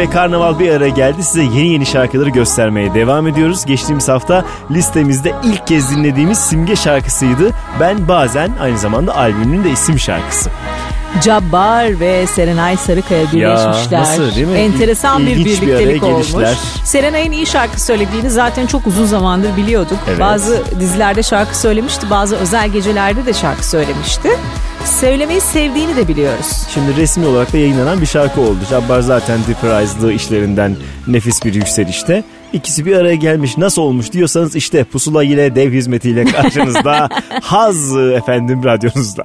Ve Karnaval bir ara geldi. Size yeni yeni şarkıları göstermeye devam ediyoruz. Geçtiğimiz hafta listemizde ilk kez dinlediğimiz Simge şarkısıydı. Ben bazen aynı zamanda albümünün de isim şarkısı. Cabbar ve Serenay Sarıkaya birleşmişler. nasıl, değil mi? Enteresan bir İlginç bir araya birliktelik olmuş. gelişler. Serenay'ın iyi şarkı söylediğini zaten çok uzun zamandır biliyorduk. Evet. Bazı dizilerde şarkı söylemişti, bazı özel gecelerde de şarkı söylemişti. Söylemeyi sevdiğini de biliyoruz. Şimdi resmi olarak da yayınlanan bir şarkı oldu. Jabbar zaten Deprise'lı işlerinden nefis bir yükselişte. İkisi bir araya gelmiş nasıl olmuş diyorsanız işte Pusula yine dev hizmetiyle karşınızda. Haz efendim radyonuzda.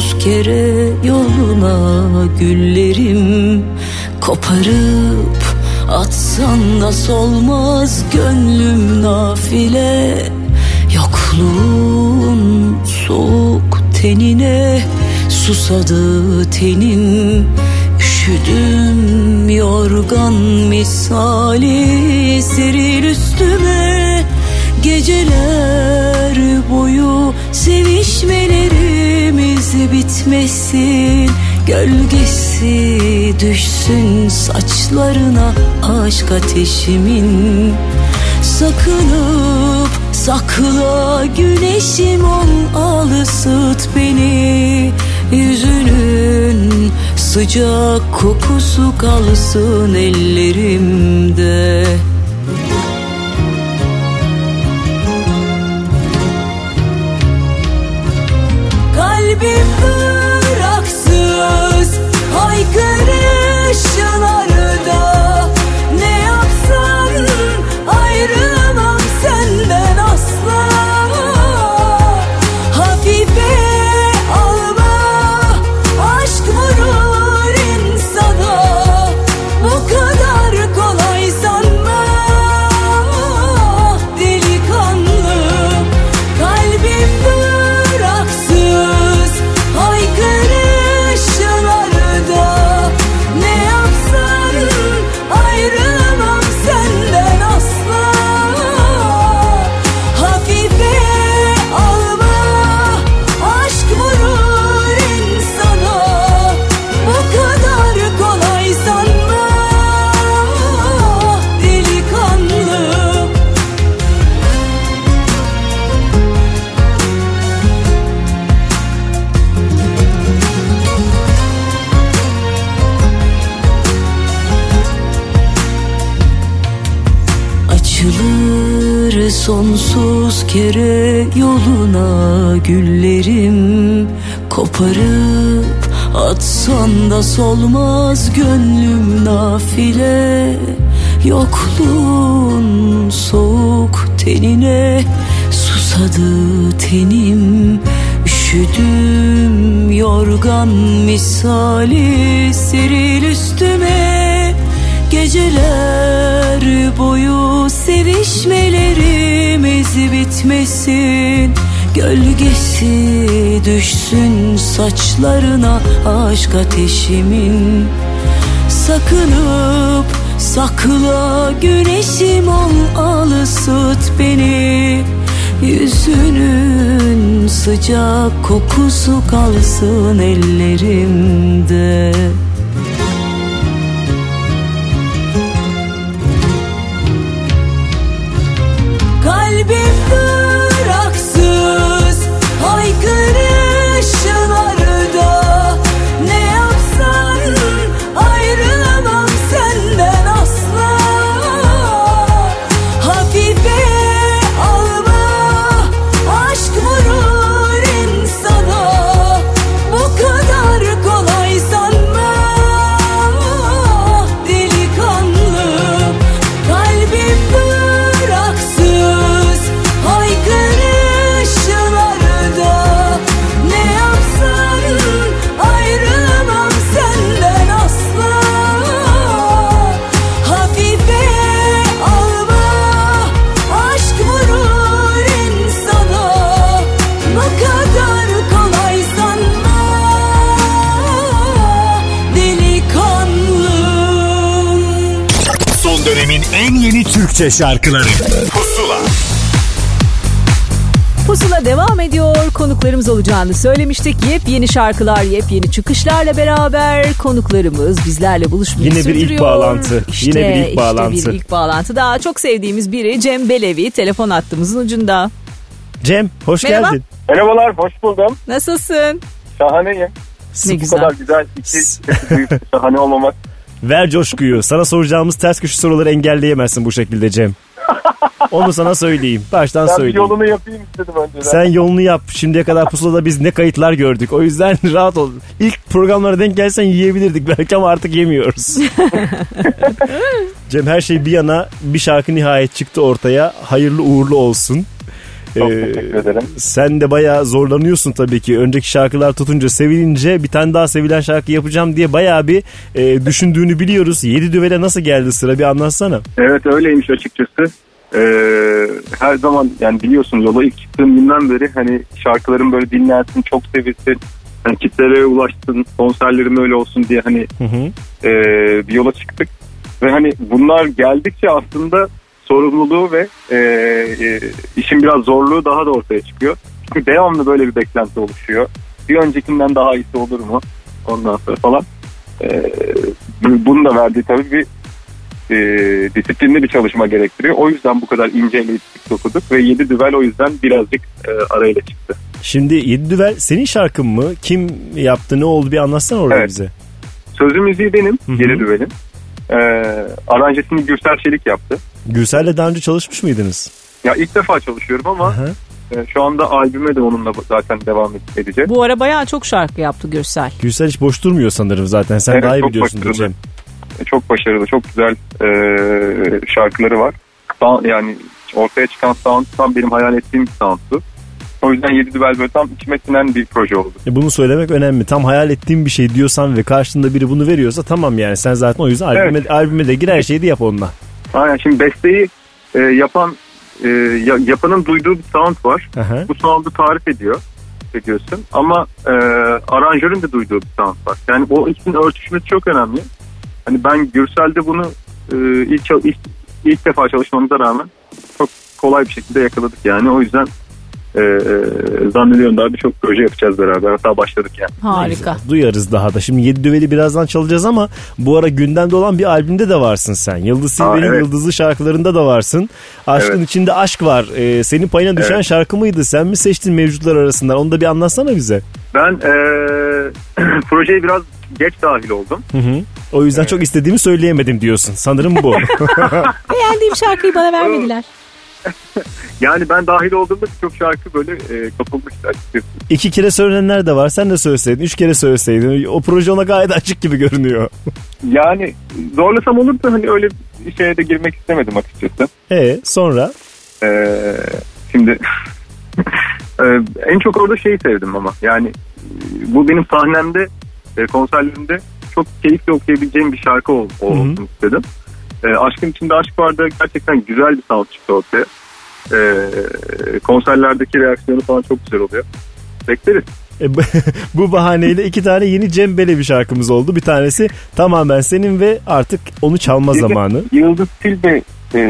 sonsuz kere yoluna güllerim Koparıp atsan da solmaz gönlüm nafile. Yokluğun soğuk tenine susadı tenim. Üşüdüm yorgan misali seril üstüme. Geceler boyu sevişmelerimiz bitmesin Gölgesi düşsün saçlarına aşk ateşimin. Sakınıp sakla güneşim ol al ısıt beni. Yüzünün sıcak kokusu kalsın ellerimde sonsuz kere yoluna güllerim Koparıp atsan da solmaz gönlüm nafile. Yokluğun soğuk tenine susadı tenim. Üşüdüm yorgan misali seril üstüme Geceler boyu sevişmelerimiz bitmesin. Gölgesi düşsün saçlarına aşk ateşimin. Sakınıp sakla güneşim ol al ısıt beni. Yüzünün sıcak kokusu kalsın ellerimde Türkçe şarkıları Pusula Pusula devam ediyor. Konuklarımız olacağını söylemiştik. Yepyeni şarkılar, yepyeni çıkışlarla beraber konuklarımız bizlerle buluşmayı Yine bir ilk sürdürüyor. bağlantı. İşte, Yine bir ilk işte bağlantı. bir ilk bağlantı. Daha çok sevdiğimiz biri Cem Belevi telefon hattımızın ucunda. Cem hoş Merhaba. geldin. Merhabalar, hoş buldum. Nasılsın? Şahaneyim. Ne Bu güzel. kadar güzel iki sesi duyup şahane olmamak. Ver coşkuyu. Sana soracağımız ters köşe soruları engelleyemezsin bu şekilde Cem. Onu sana söyleyeyim. Baştan Ben söyleyeyim. yolunu yapayım istedim önceden. Sen yolunu yap. Şimdiye kadar pusulada biz ne kayıtlar gördük. O yüzden rahat ol. İlk programlara denk gelsen yiyebilirdik belki ama artık yemiyoruz. Cem her şey bir yana bir şarkı nihayet çıktı ortaya. Hayırlı uğurlu olsun. Çok Ee, teşekkür ederim. sen de bayağı zorlanıyorsun tabii ki. Önceki şarkılar tutunca sevilince bir tane daha sevilen şarkı yapacağım diye bayağı bir e, düşündüğünü biliyoruz. Yedi düvele nasıl geldi sıra bir anlatsana. Evet öyleymiş açıkçası. Ee, her zaman yani biliyorsun yola ilk çıktığım günden beri hani şarkılarım böyle dinlensin, çok sevilsin. Hani kitlere ulaşsın, konserlerim öyle olsun diye hani Hı hı. e, bir yola çıktık. Ve hani bunlar geldikçe aslında sorumluluğu ve e, e, işin biraz zorluğu daha da ortaya çıkıyor. Çünkü devamlı böyle bir beklenti oluşuyor. Bir öncekinden daha iyisi olur mu? Ondan sonra falan. E, bu- bunun da verdiği tabii bir e, disiplinli bir çalışma gerektiriyor. O yüzden bu kadar inceleyip dokuduk ve 7 düvel o yüzden birazcık e, arayla çıktı. Şimdi Yedi Düvel senin şarkın mı? Kim yaptı ne oldu bir anlatsana orada Evet. bize. Sözü müziği benim, Hı hı. 7 düvelin. E, aranjesini Gürsel Çelik yaptı. Gürsel'le daha önce çalışmış mıydınız? Ya ilk defa çalışıyorum ama Aha. e, şu anda albüme de onunla zaten devam edeceğiz. Bu ara bayağı çok şarkı yaptı Gürsel. Gürsel hiç boş durmuyor sanırım zaten. Sen Evet, daha iyi çok başarılı. Cem. E, Çok başarılı, çok güzel e, şarkıları var. Sound- Yani ortaya çıkan sound tam benim hayal ettiğim bir soundtu. O yüzden 7 düvel böyle tam içime sinen bir proje oldu. E bunu söylemek önemli. Tam hayal ettiğim bir şey diyorsan ve karşında biri bunu veriyorsa tamam yani. Sen zaten o yüzden albüme, albüme de gir her şeyi de yap onunla. Aynen şimdi besteyi e, yapan e, ya- yapanın duyduğu bir sound var. Aha. Bu sound'u tarif ediyor ediyorsun ama e, aranjörün de duyduğu bir sound var. Yani o ikisinin örtüşmesi çok önemli. Hani ben Gürsel'de bunu e, ilk, ilk ilk defa çalışmamıza rağmen çok kolay bir şekilde yakaladık yani. O yüzden e, e, zannediyorum daha birçok proje yapacağız beraber. Hatta başladık yani. Harika. Duyarız daha da. Şimdi Yedi Düveli birazdan çalacağız ama bu ara gündemde olan bir albümde de varsın sen. Yıldız Silver'in evet. Yıldızlı şarkılarında da varsın. Aşkın Evet. içinde aşk var. Ee, senin payına düşen Evet. şarkı mıydı? Sen mi seçtin mevcutlar arasından? Onu da bir anlatsana bize. Ben e, projeye biraz geç dahil oldum. Hı hı. O yüzden çok istediğimi söyleyemedim diyorsun. Sanırım bu. Beğendiğim şarkıyı bana vermediler. Yani ben dahil olduğumda birçok şarkı böyle e, kapılmıştı açıkçası. İki kere söylenenler de var. Sen de söyleseydin. Üç kere söyleseydin. O proje ona gayet açık gibi görünüyor. Yani zorlasam olur da hani öyle bir şeye de girmek istemedim açıkçası. E sonra? Ee, şimdi e, en çok orada şeyi sevdim ama yani e, bu benim sahnemde e, konserlerimde çok keyifli okuyabileceğim bir şarkı ol, olsun istedim. E, Aşkın içinde aşk vardı gerçekten güzel bir sound çıktı ortaya. E, konserlerdeki reaksiyonu falan çok güzel oluyor. Bekleriz. E, bu- bahaneyle iki tane yeni Cem Belevi şarkımız oldu. Bir tanesi tamamen senin ve artık onu çalma zamanı. Yıldız Tilbe e,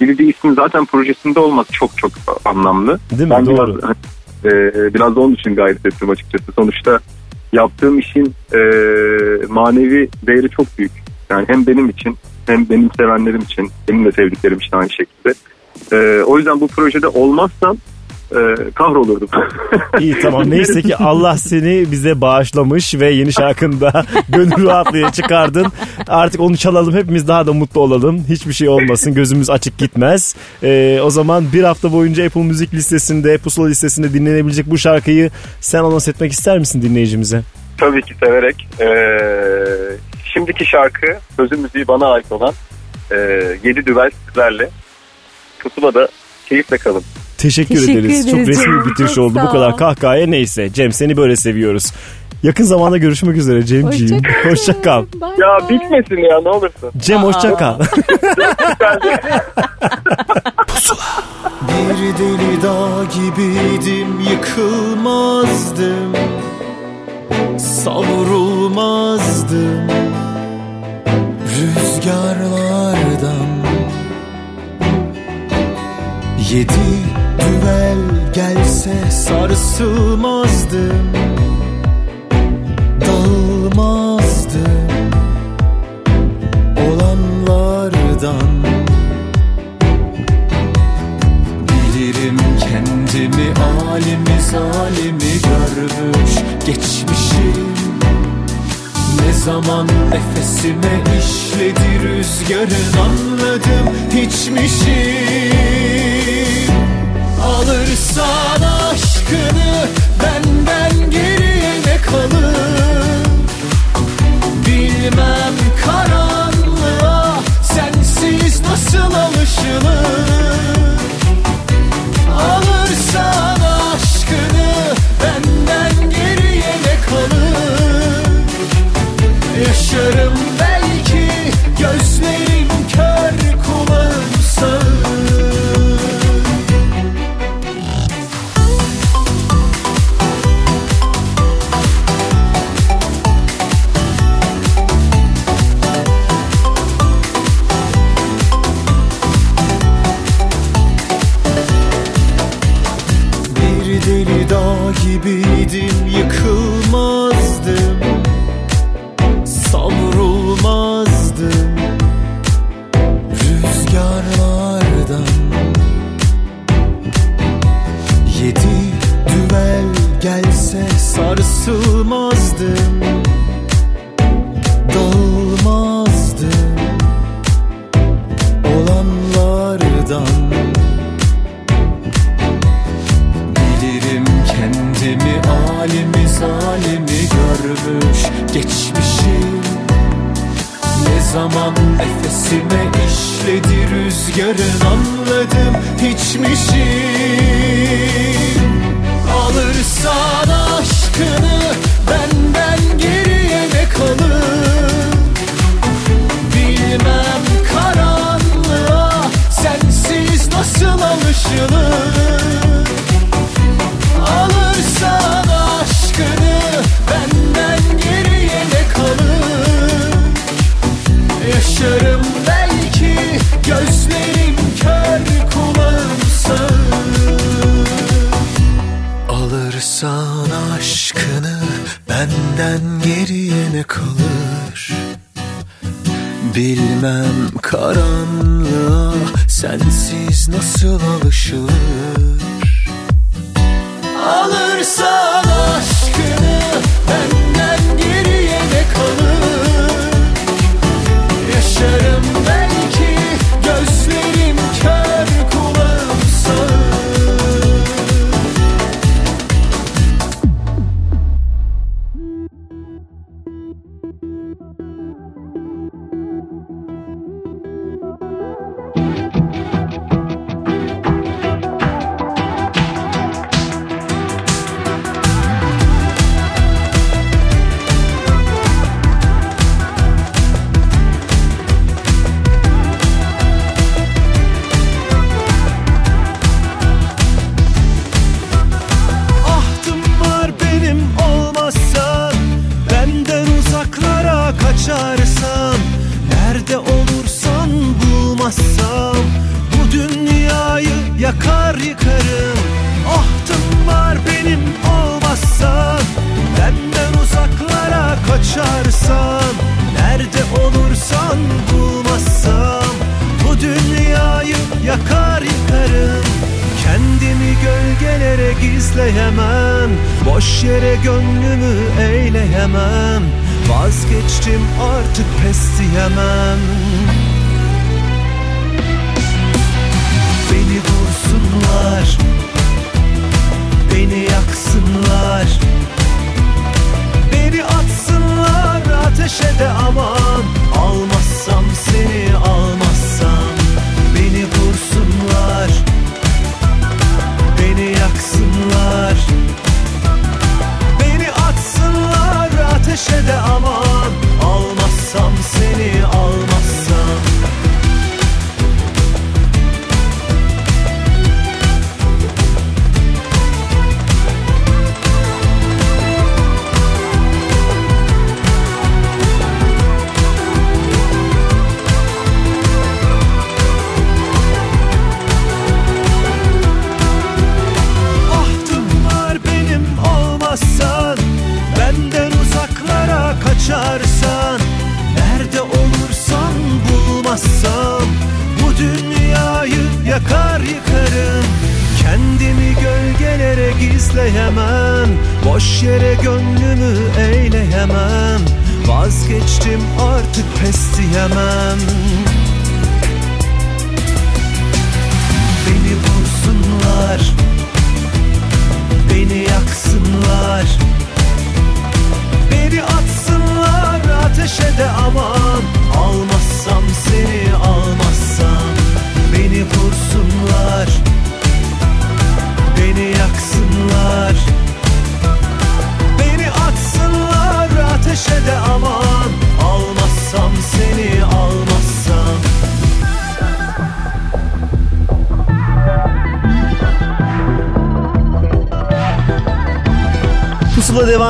gibi bir ismin zaten projesinde olmak çok çok anlamlı. Değil mi? Ben Doğru. Biraz, e, biraz da onun için gayret ettim açıkçası. Sonuçta yaptığım işin e, manevi değeri çok büyük. Yani hem benim için hem benim sevenlerim için, benim de sevdiklerim için aynı şekilde. E, o yüzden bu projede olmazsam e, kahrolurdum. İyi tamam neyse ki Allah seni bize bağışlamış ve yeni şarkında gönül rahatlığıyla çıkardın. Artık onu çalalım hepimiz daha da mutlu olalım. Hiçbir şey olmasın gözümüz açık gitmez. Ee, o zaman bir hafta boyunca Apple Müzik listesinde, Pusula listesinde dinlenebilecek bu şarkıyı sen anons etmek ister misin dinleyicimize? Tabii ki severek. E, şimdiki şarkı sözü müziği bana ait olan e, 7 düvel sizlerle. Pusula'da keyifle kalın. Teşekkür, Teşekkür ederiz. ederiz Çok resmi bir bitiriş oldu. Bu kadar kahkahaya neyse. Cem seni böyle seviyoruz. Yakın zamanda görüşmek üzere Cemciğim. Hoşça kal. Ya bitmesin ya ne olursun. Cem hoşça kal. Bir deli dağ gibiydim yıkılmazdım Savrulmazdım rüzgarlardan Yedi düvel gelse sarsılmazdım. Yakar yıkarım. Ahtım var benim olmazsan Benden uzaklara kaçarsan Nerede olursan bulmazsam Bu dünyayı yakar yıkarım. Kendimi gölgelere gizleyemem Boş yere gönlümü eğleyemem Vazgeçtim artık pes diyemem. yaksınlar. Beni yaksınlar. Beni atsınlar ateşe de aman. Almazsam seni almazsam Beni vursunlar. Beni yaksınlar. Beni atsınlar ateşe de aman.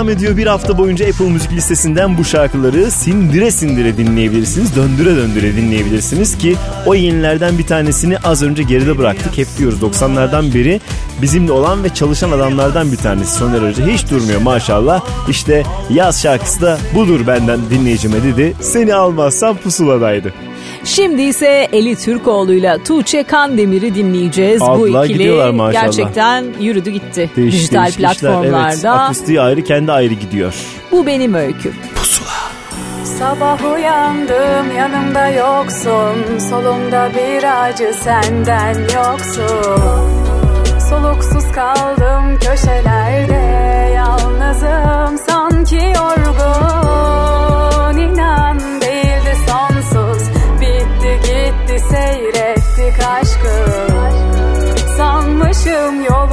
Devam ediyor. Bir hafta boyunca Apple Müzik listesinden bu şarkıları sindire sindire dinleyebilirsiniz. Döndüre döndüre dinleyebilirsiniz ki o yenilerden bir tanesini az önce geride bıraktık. Hep diyoruz 90'lardan beri bizimle olan ve çalışan adamlardan bir tanesi. Soner Hoca hiç durmuyor maşallah. İşte yaz şarkısı da budur benden dinleyicime dedi. Seni almazsam pusuladaydı. Şimdi ise Eli Türkoğlu'yla Tuğçe Kandemir'i dinleyeceğiz. Bu Abla ikili maşallah. gerçekten yürüdü gitti Değiş- dijital değişik işler. platformlarda. Evet, akustiği ayrı kendi ayrı gidiyor. Bu benim öyküm. Sabah uyandım yanımda yoksun Solumda bir acı senden yoksun Soluksuz kaldım köşelerde Yalnızım sanki yorgun seyrettik aşkı. Sanmışım yolu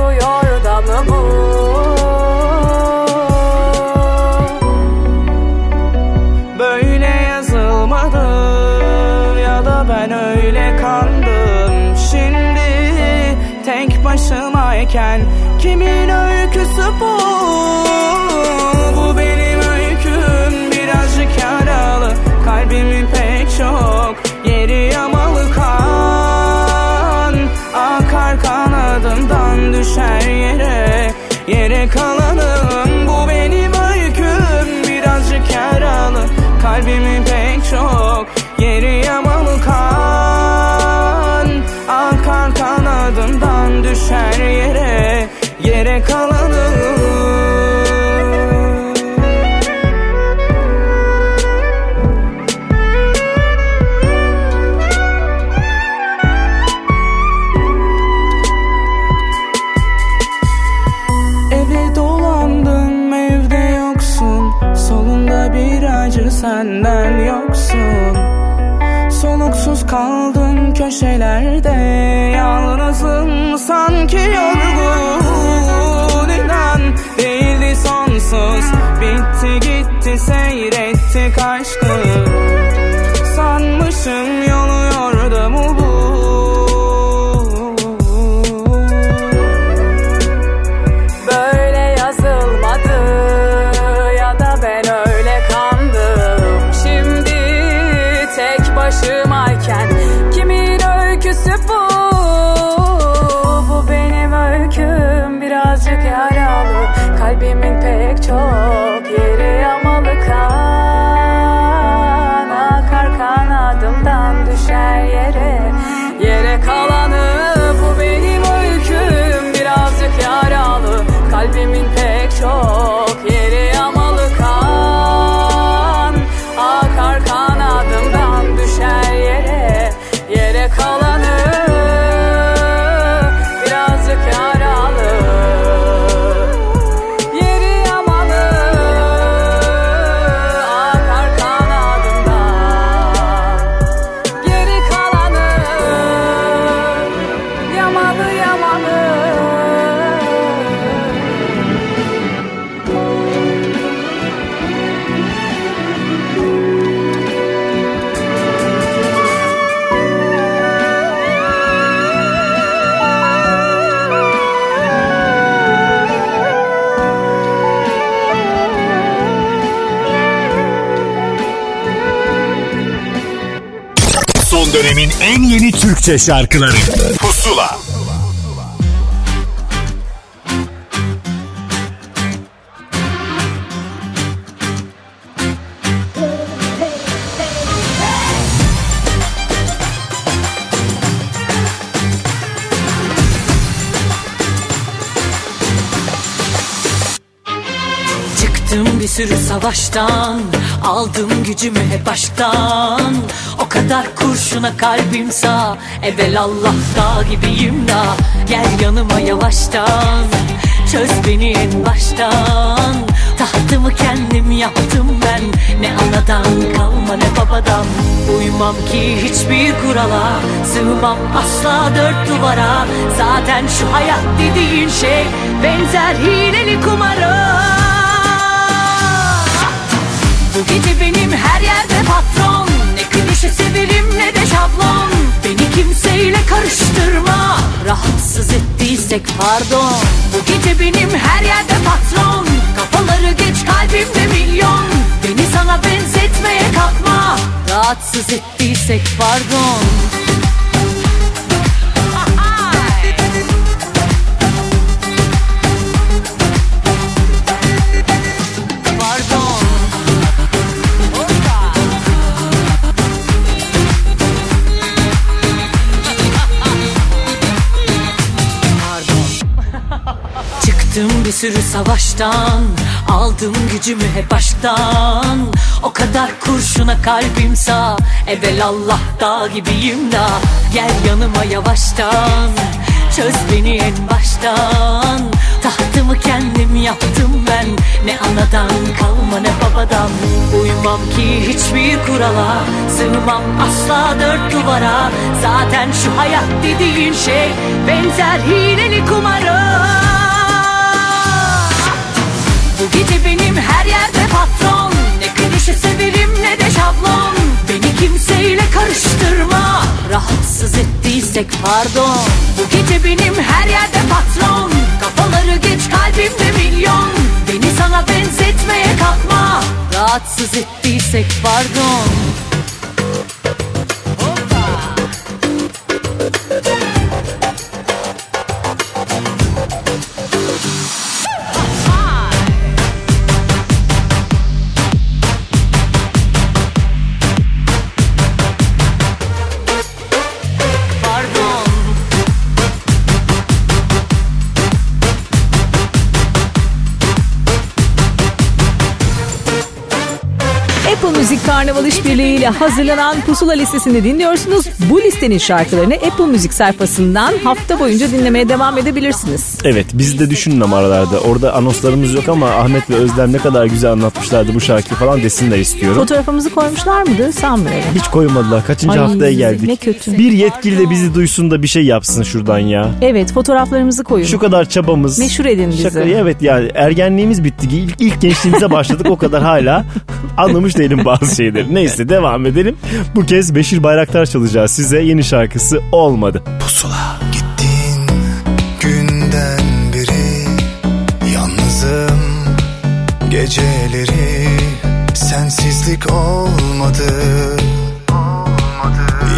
Türkçe şarkıları. Pusula. Çıktım bir sürü savaştan Aldım gücümü hep baştan kadar kurşuna kalbim sağ. Evvel Allah dağ gibiyim da Gel yanıma yavaştan. Çöz beni en baştan. Tahtımı kendim yaptım ben. Ne anadan kalma ne babadan. Uymam ki hiçbir kurala Sığmam asla dört duvara. Zaten şu hayat dediğin şey Benzer hileli kumara. Bu gece benim her patron Severim ne de şablon. Beni kimseyle karıştırma. Rahatsız ettiysek pardon. Bu gece benim her yerde patron. Kafaları geç kalbimde milyon. Beni sana benzetmeye kalkma. Rahatsız ettiysek Pardon savaştan Aldım gücümü hep baştan. O kadar kurşuna kalbim sağ Evvel Allah dağ gibiyim da Gel yanıma yavaştan. Çöz beni en baştan. Tahtımı kendim yaptım ben. Ne anadan kalma ne babadan. Uymam ki hiçbir kurala Sığmam asla dört duvara. Zaten şu hayat dediğin şey Benzer hileli kumara Bu gece benim her yerde patron. Ne klişe severim ne de şablon. Beni kimseyle karıştırma. Rahatsız ettiysek pardon. Bu gece benim her yerde patron. Kafaları geç kalbimde milyon. Beni sana benzetmeye kalkma. Rahatsız ettiysek pardon Karnaval İşbirliği ile hazırlanan Pusula listesini dinliyorsunuz. Bu listenin şarkılarını Apple Müzik sayfasından hafta boyunca dinlemeye devam edebilirsiniz. Evet biz de düşünün ama aralarda. Orada anonslarımız yok ama Ahmet ve Özlem ne kadar güzel anlatmışlardı bu şarkıyı falan desinler istiyorum. Fotoğrafımızı koymuşlar mıydı? Sanmıyorum. Hiç koymadılar. Kaçıncı Ay, haftaya geldik. ne kötü. Bir yetkili de bizi duysun da bir şey yapsın şuradan ya. Evet fotoğraflarımızı koyun. Şu kadar çabamız. Meşhur edin bizi. Şaka, evet yani ergenliğimiz bitti. İlk, ilk gençliğimize başladık o kadar hala anlamış değilim bazı şeyleri. Neyse devam edelim. Bu kez Beşir Bayraktar çalacağız size yeni şarkısı olmadı. Pusula gittiğin günden beri Yalnızım geceleri Sensizlik olmadı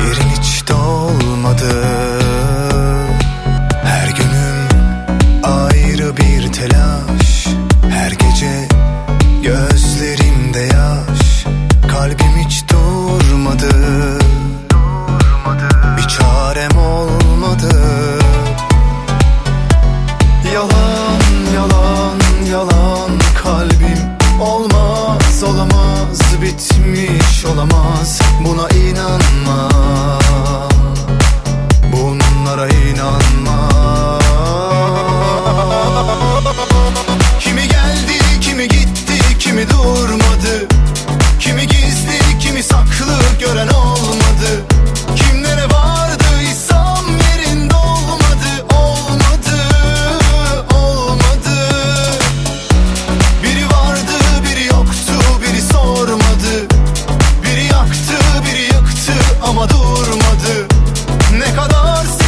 Yerin hiç dolmadı olamaz. Buna inanma Ne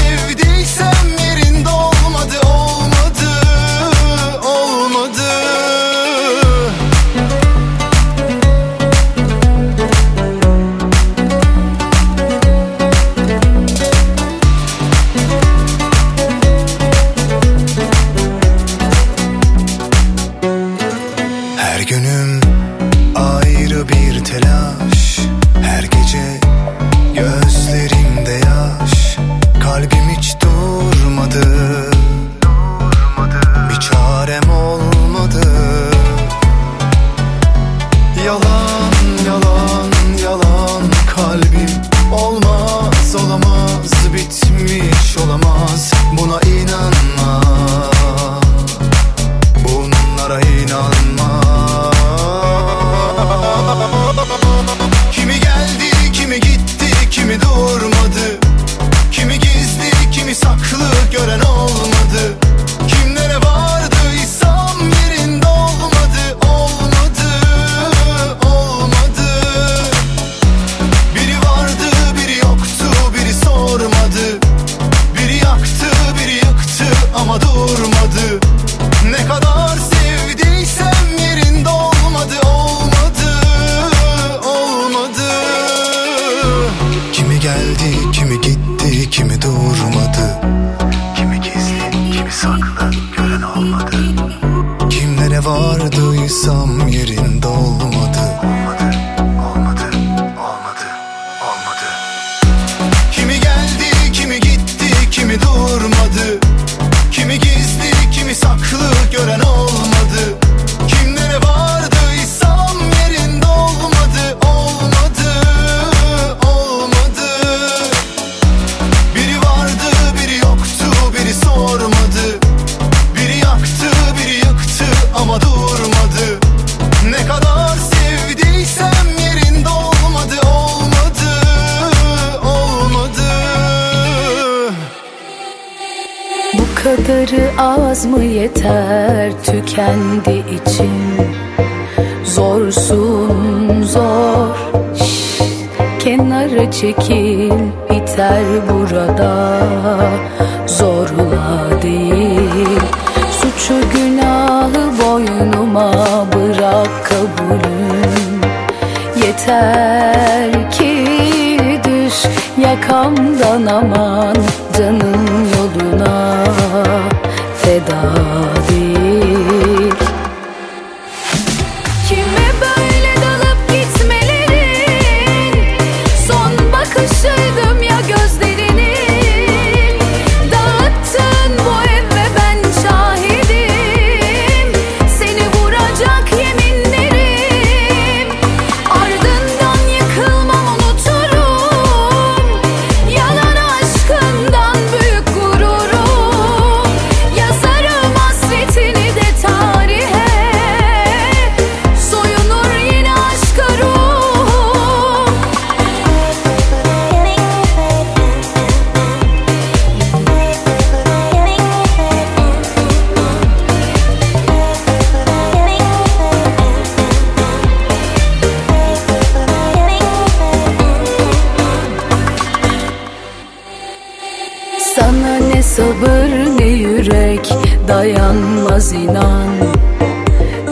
sabır ne yürek dayanmaz inan.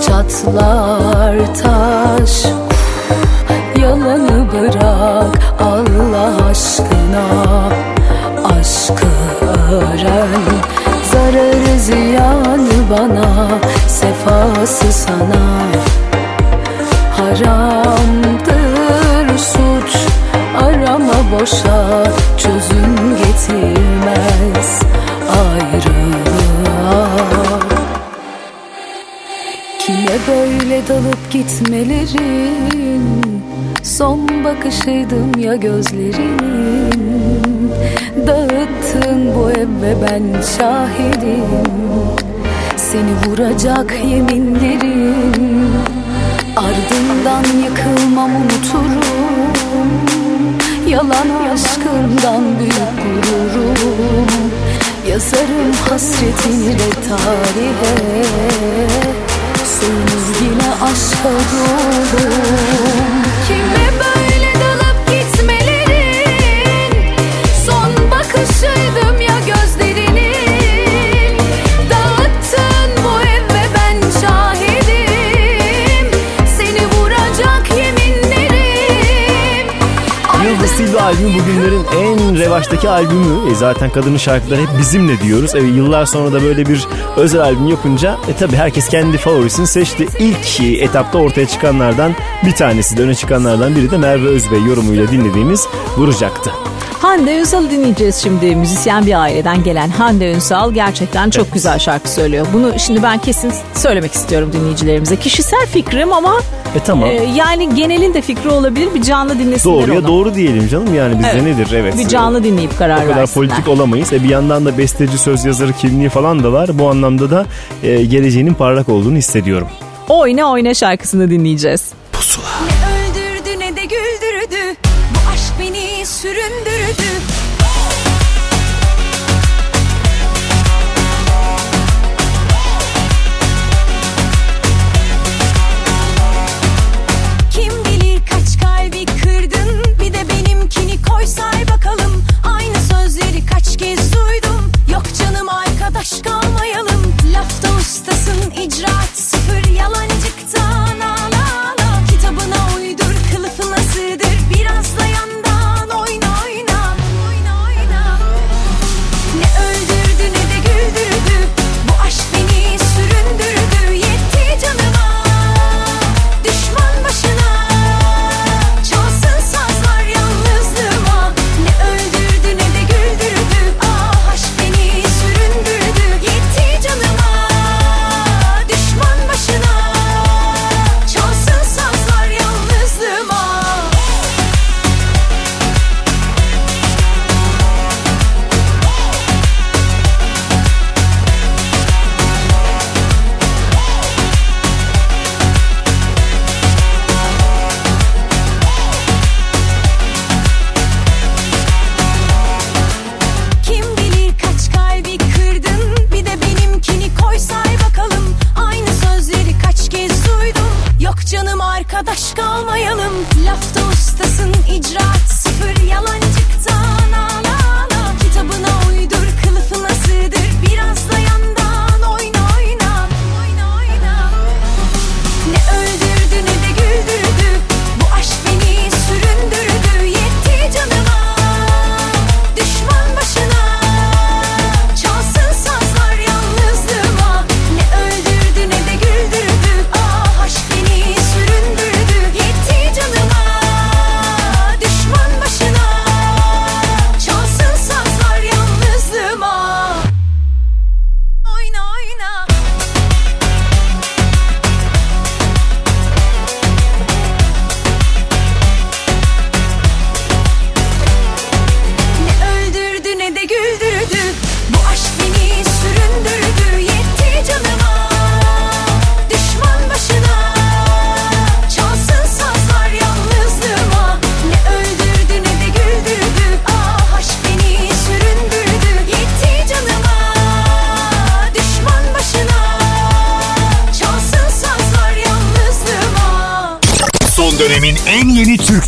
Çatlar taş Yalanı bırak Allah aşkına. Aşkı öğren Zararı ziyanı bana Sefası sana. Haramdır suç Arama boşa Çözüm Kime böyle dalıp gitmelerin Son bakışıydım ya gözlerin Dağıttın bu ev ve ben şahidim. Seni vuracak yeminlerim. Ardından yıkılmam unuturum. Yalan aşkından büyük gururum. Yazarım hasretini de tarihe Yine aşka ruhum Kime böyle albümü bugünlerin en revaçtaki albümü. E zaten kadının şarkıları hep bizimle diyoruz. E, yıllar sonra da böyle bir özel albüm yapınca e tabi herkes kendi favorisini seçti. İlk etapta ortaya çıkanlardan bir tanesi de öne çıkanlardan biri de Merve Özbey yorumuyla dinlediğimiz Vuracaktı. Hande Ünsal dinleyeceğiz şimdi. Müzisyen bir aileden gelen Hande Ünsal gerçekten çok güzel şarkı söylüyor. Bunu şimdi ben kesin söylemek istiyorum dinleyicilerimize. Kişisel fikrim ama E tamam. e, yani genelin de fikri olabilir. Bir canlı dinlesinler Doğruya onu. doğru diyelim canım yani bizde Evet. nedir evet. Bir canlı dinleyip karar O kadar versinler. politik olamayız. E bir yandan da besteci söz yazarı kimliği falan da var. Bu anlamda da e, geleceğinin parlak olduğunu hissediyorum. Oyna Oyna şarkısını dinleyeceğiz.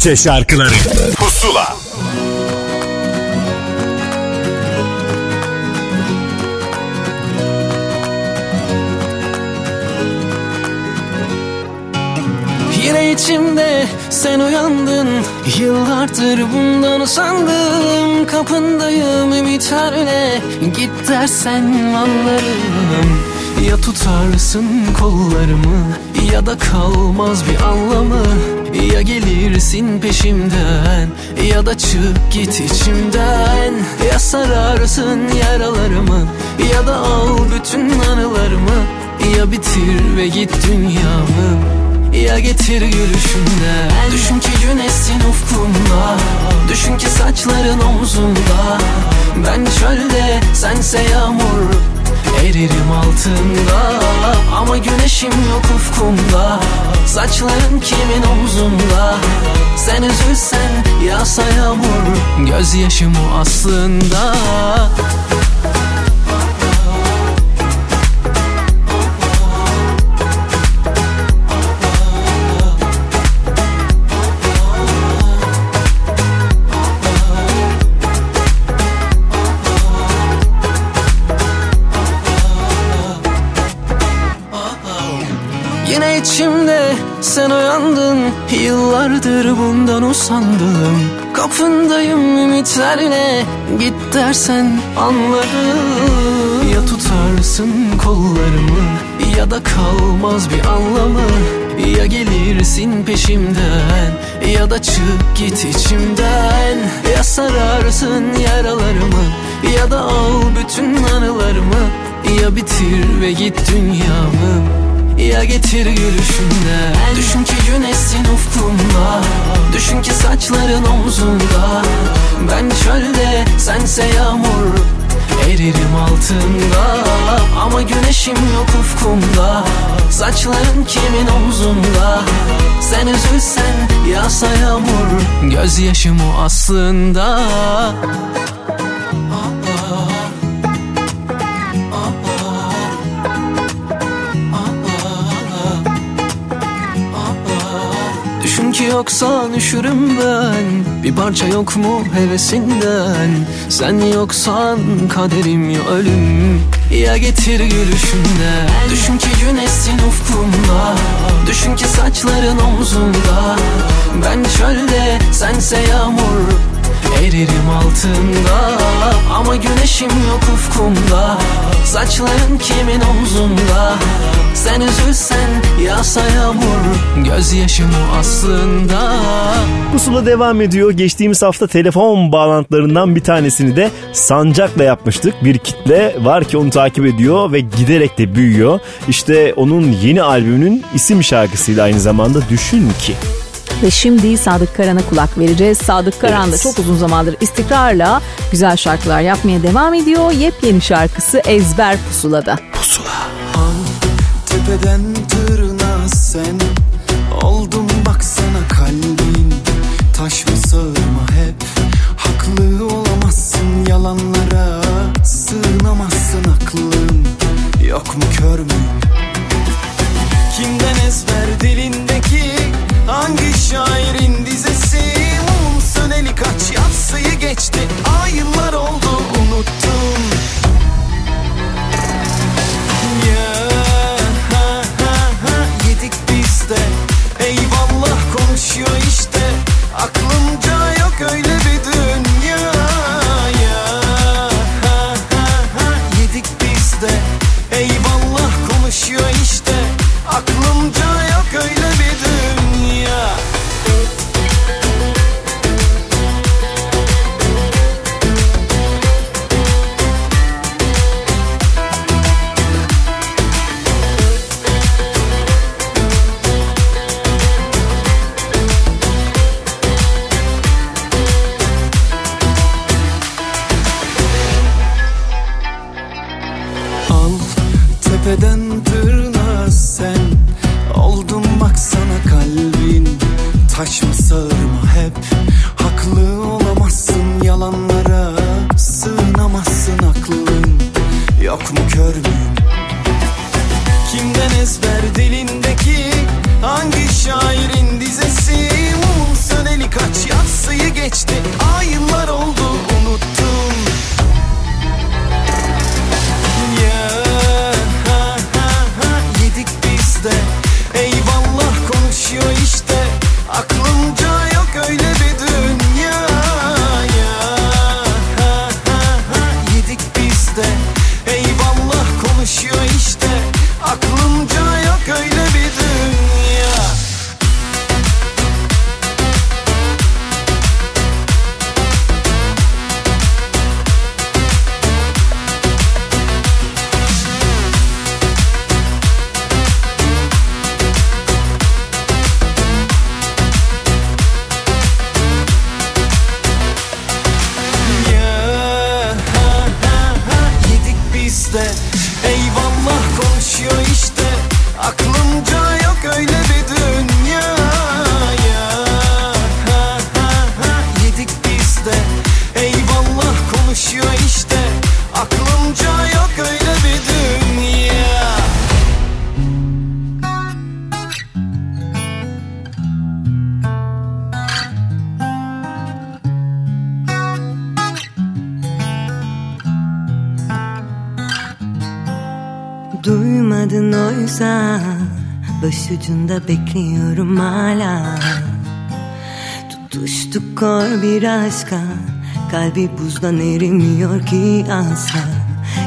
Türkçe şarkıları. Pusula. Yine içimde sen uyandın. Yıllardır bundan usandım. Kapındayım ümitlerle Git dersen anlarım. Ya tutarsın kollarımı Ya da kalmaz bir anlamı Ya gelirsin peşimden Ya da çık git içimden. Ya sararsın yaralarımı Ya da al bütün anılarımı. Ya bitir ve git dünyamı ya getir gülüşünden Düşün ki güneşsin ufkumda Düşün ki saçların omzumda. Ben çölde sense yağmur Eririm altında Ama güneşim yok ufkumda Saçların kimin omzunda? Sen üzülsen yağsa yağmur Gözyaşım o aslında Yıllardır bundan usandım. Kapındayım ümitlerle. Git dersen anlarım. Ya tutarsın kollarımı Ya da kalmaz bir anlamı. Ya gelirsin peşimden Ya da çık git içimden. Ya sararsın yaralarımı Ya da al bütün anılarımı. Ya bitir ve git dünyamı ya getir gülüşünden Düşün ki güneşsin ufkumda Düşün ki saçların omzunda. Ben çölde sense yağmur Eririm altında. Ama güneşim yok ufkumda. Saçların kimin omzunda? Sen üzülsen yağsa yağmur. Gözyaşım o aslında Yoksan üşürüm ben. Bir parça yok mu hevesinden? Sen yoksan kaderim ya ölüm. Ya getir gülüşünden Düşün ki güneşsin ufkumda. Düşün ki saçların omzunda. Ben çölde sense yağmur Eririm altında Ama güneşim yok ufkumda Saçların kimin omzunda Sen üzülsen yağsa yağmur Gözyaşım o aslında Pusula devam ediyor. Geçtiğimiz hafta telefon bağlantılarından bir tanesini de Sancak'la yapmıştık. Bir kitle var ki onu takip ediyor ve giderek de büyüyor. İşte onun yeni albümünün isim şarkısıyla aynı zamanda Düşün ki. Ve şimdi Sadık Karan'a kulak vereceğiz. Sadık Karan da Evet. çok uzun zamandır istikrarla güzel şarkılar yapmaya devam ediyor. Yepyeni şarkısı Ezber Pusula'da. Tepeden tırnağa sen Oldum baksana kalbin Taş mı sığma hep Haklı olamazsın yalanlara Sığınamazsın aklın Yok mu kör mü Kimden ezber dilindeki Hangi şairin dizesi? Mum söneli kaç yatsıyı geçti. Ay yıllar oldu unuttum. Ya ha ha ha yedik biz de. Eyvallah konuşuyor işte. Aklımca Başucunda bekliyorum hala. Tutuştuk kor bir aşka. Kalbi buzdan erimiyor ki asla.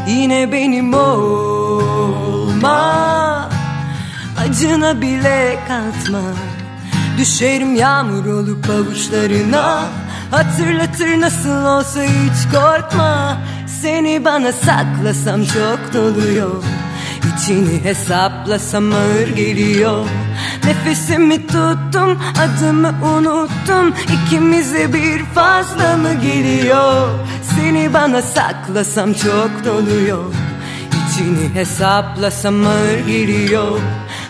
Yine benim olma. Acına bile katma. Düşerim yağmur olup avuçlarına. Hatırlatır nasıl olsa hiç korkma. Seni bana saklasam çok doluyor İçini hesaplasam ağır geliyor. Nefesimi tuttum adımı unuttum. İkimize bir fazla mı geliyor? Seni bana saklasam çok doluyor. İçini hesaplasam ağır geliyor.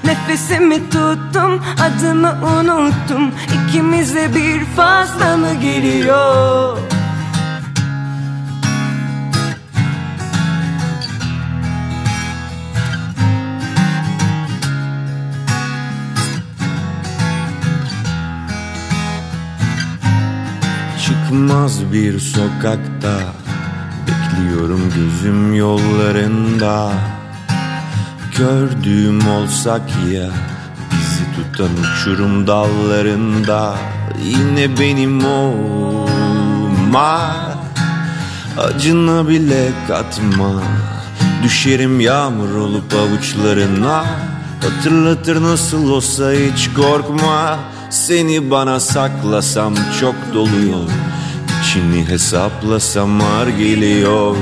Nefesimi tuttum adımı unuttum. İkimize bir fazla mı geliyor Çıkmaz bir sokakta Bekliyorum gözüm yollarında. Gördüğüm olsak ya Bizi tutan uçurum dallarında. Yine benim olma Acına bile katma. Düşerim yağmur olup avuçlarına. Hatırlatır nasıl olsa hiç korkma. Seni bana saklasam çok doluyor İçini hesaplasam ağır geliyor.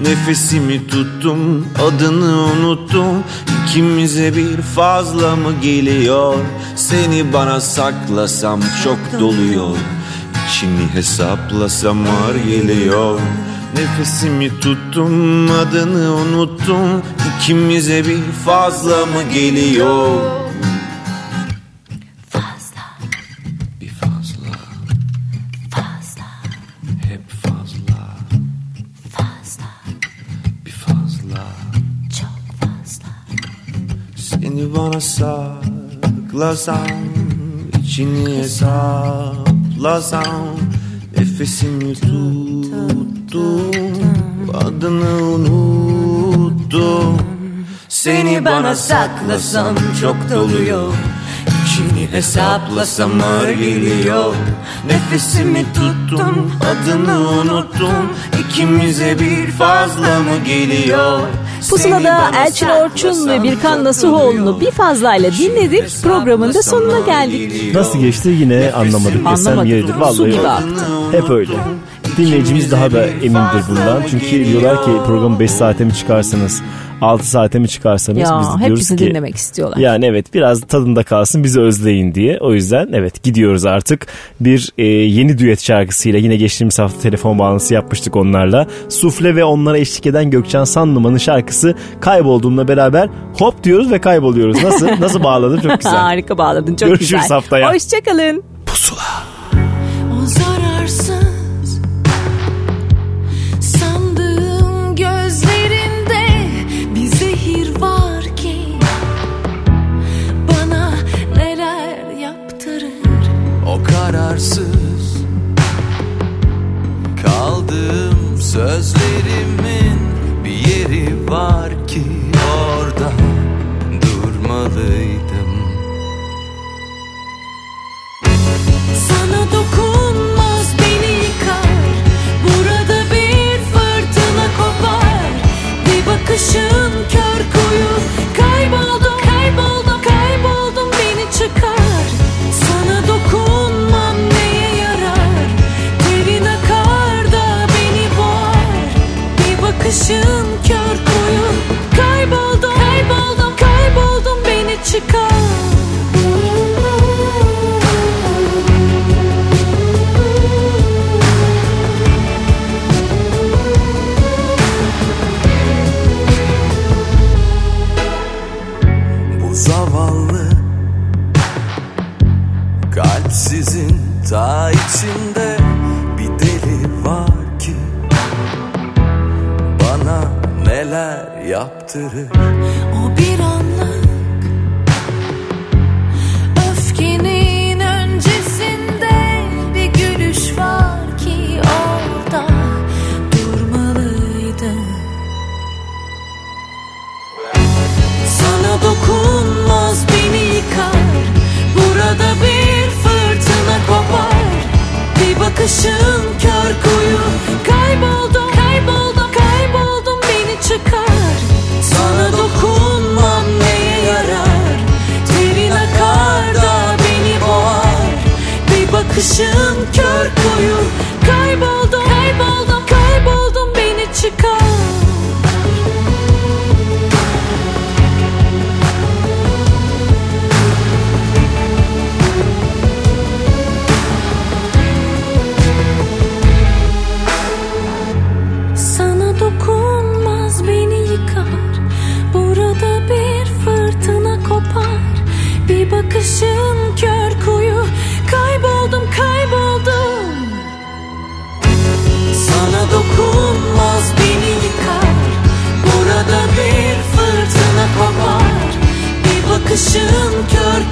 Nefesimi tuttum adını unuttum. İkimize bir fazla mı geliyor? Seni bana saklasam çok doluyor. İçini hesaplasam ağır geliyor. Nefesimi tuttum adını unuttum. İkimize bir fazla mı geliyor saklasam içini hesaplasam Nefesimi tuttum Adını unuttum. Seni bana saklasam çok doluyor hesaplasam ağır geliyor Nefesimi tuttum adını unuttum İkimize bir fazla mı geliyor Pusula'da Elçin Orçun ve Birkan Nasuhoğlu'nu bir fazlayla dinledik. Programın da sonuna geldik. Nasıl geçti yine anlamadık desem yeridir. Su Vallahi aktı. Hep öyle. Dinleyicimiz daha da emindir bundan. Çünkü diyorlar ki programı 5 saate mi çıkarsınız? 6 saate mi çıkarsanız Ya, biz hep diyoruz bizi ki dinlemek istiyorlar. Yani evet biraz tadında kalsın bizi özleyin diye. O yüzden evet gidiyoruz artık. Bir e, yeni düet şarkısıyla yine geçtiğimiz hafta telefon bağlantısı yapmıştık onlarla. Sufle ve onlara eşlik eden Gökçen Sanlıman'ın şarkısı kaybolduğumla beraber hop diyoruz ve kayboluyoruz. Nasıl? Nasıl bağladım? Çok güzel. Harika bağladın çok Görüşürüz güzel. haftaya. Hoşçakalın. O sözlerimin bir yeri var ki orada durmalıydım. Sana dokunmaz beni yıkar Burada bir fırtına kopar. Bir bakışın yaptırır O bir anlık Öfkenin öncesinde bir gülüş var ki orada durmalıydı. Sana dokunmaz beni yıkar Burada bir fırtına kopar. Bir bakışın kör kuyu Kayboldum, bakışın kör koyu Kayboldum, kayboldum, kayboldum. Beni çıkar. bakışın kör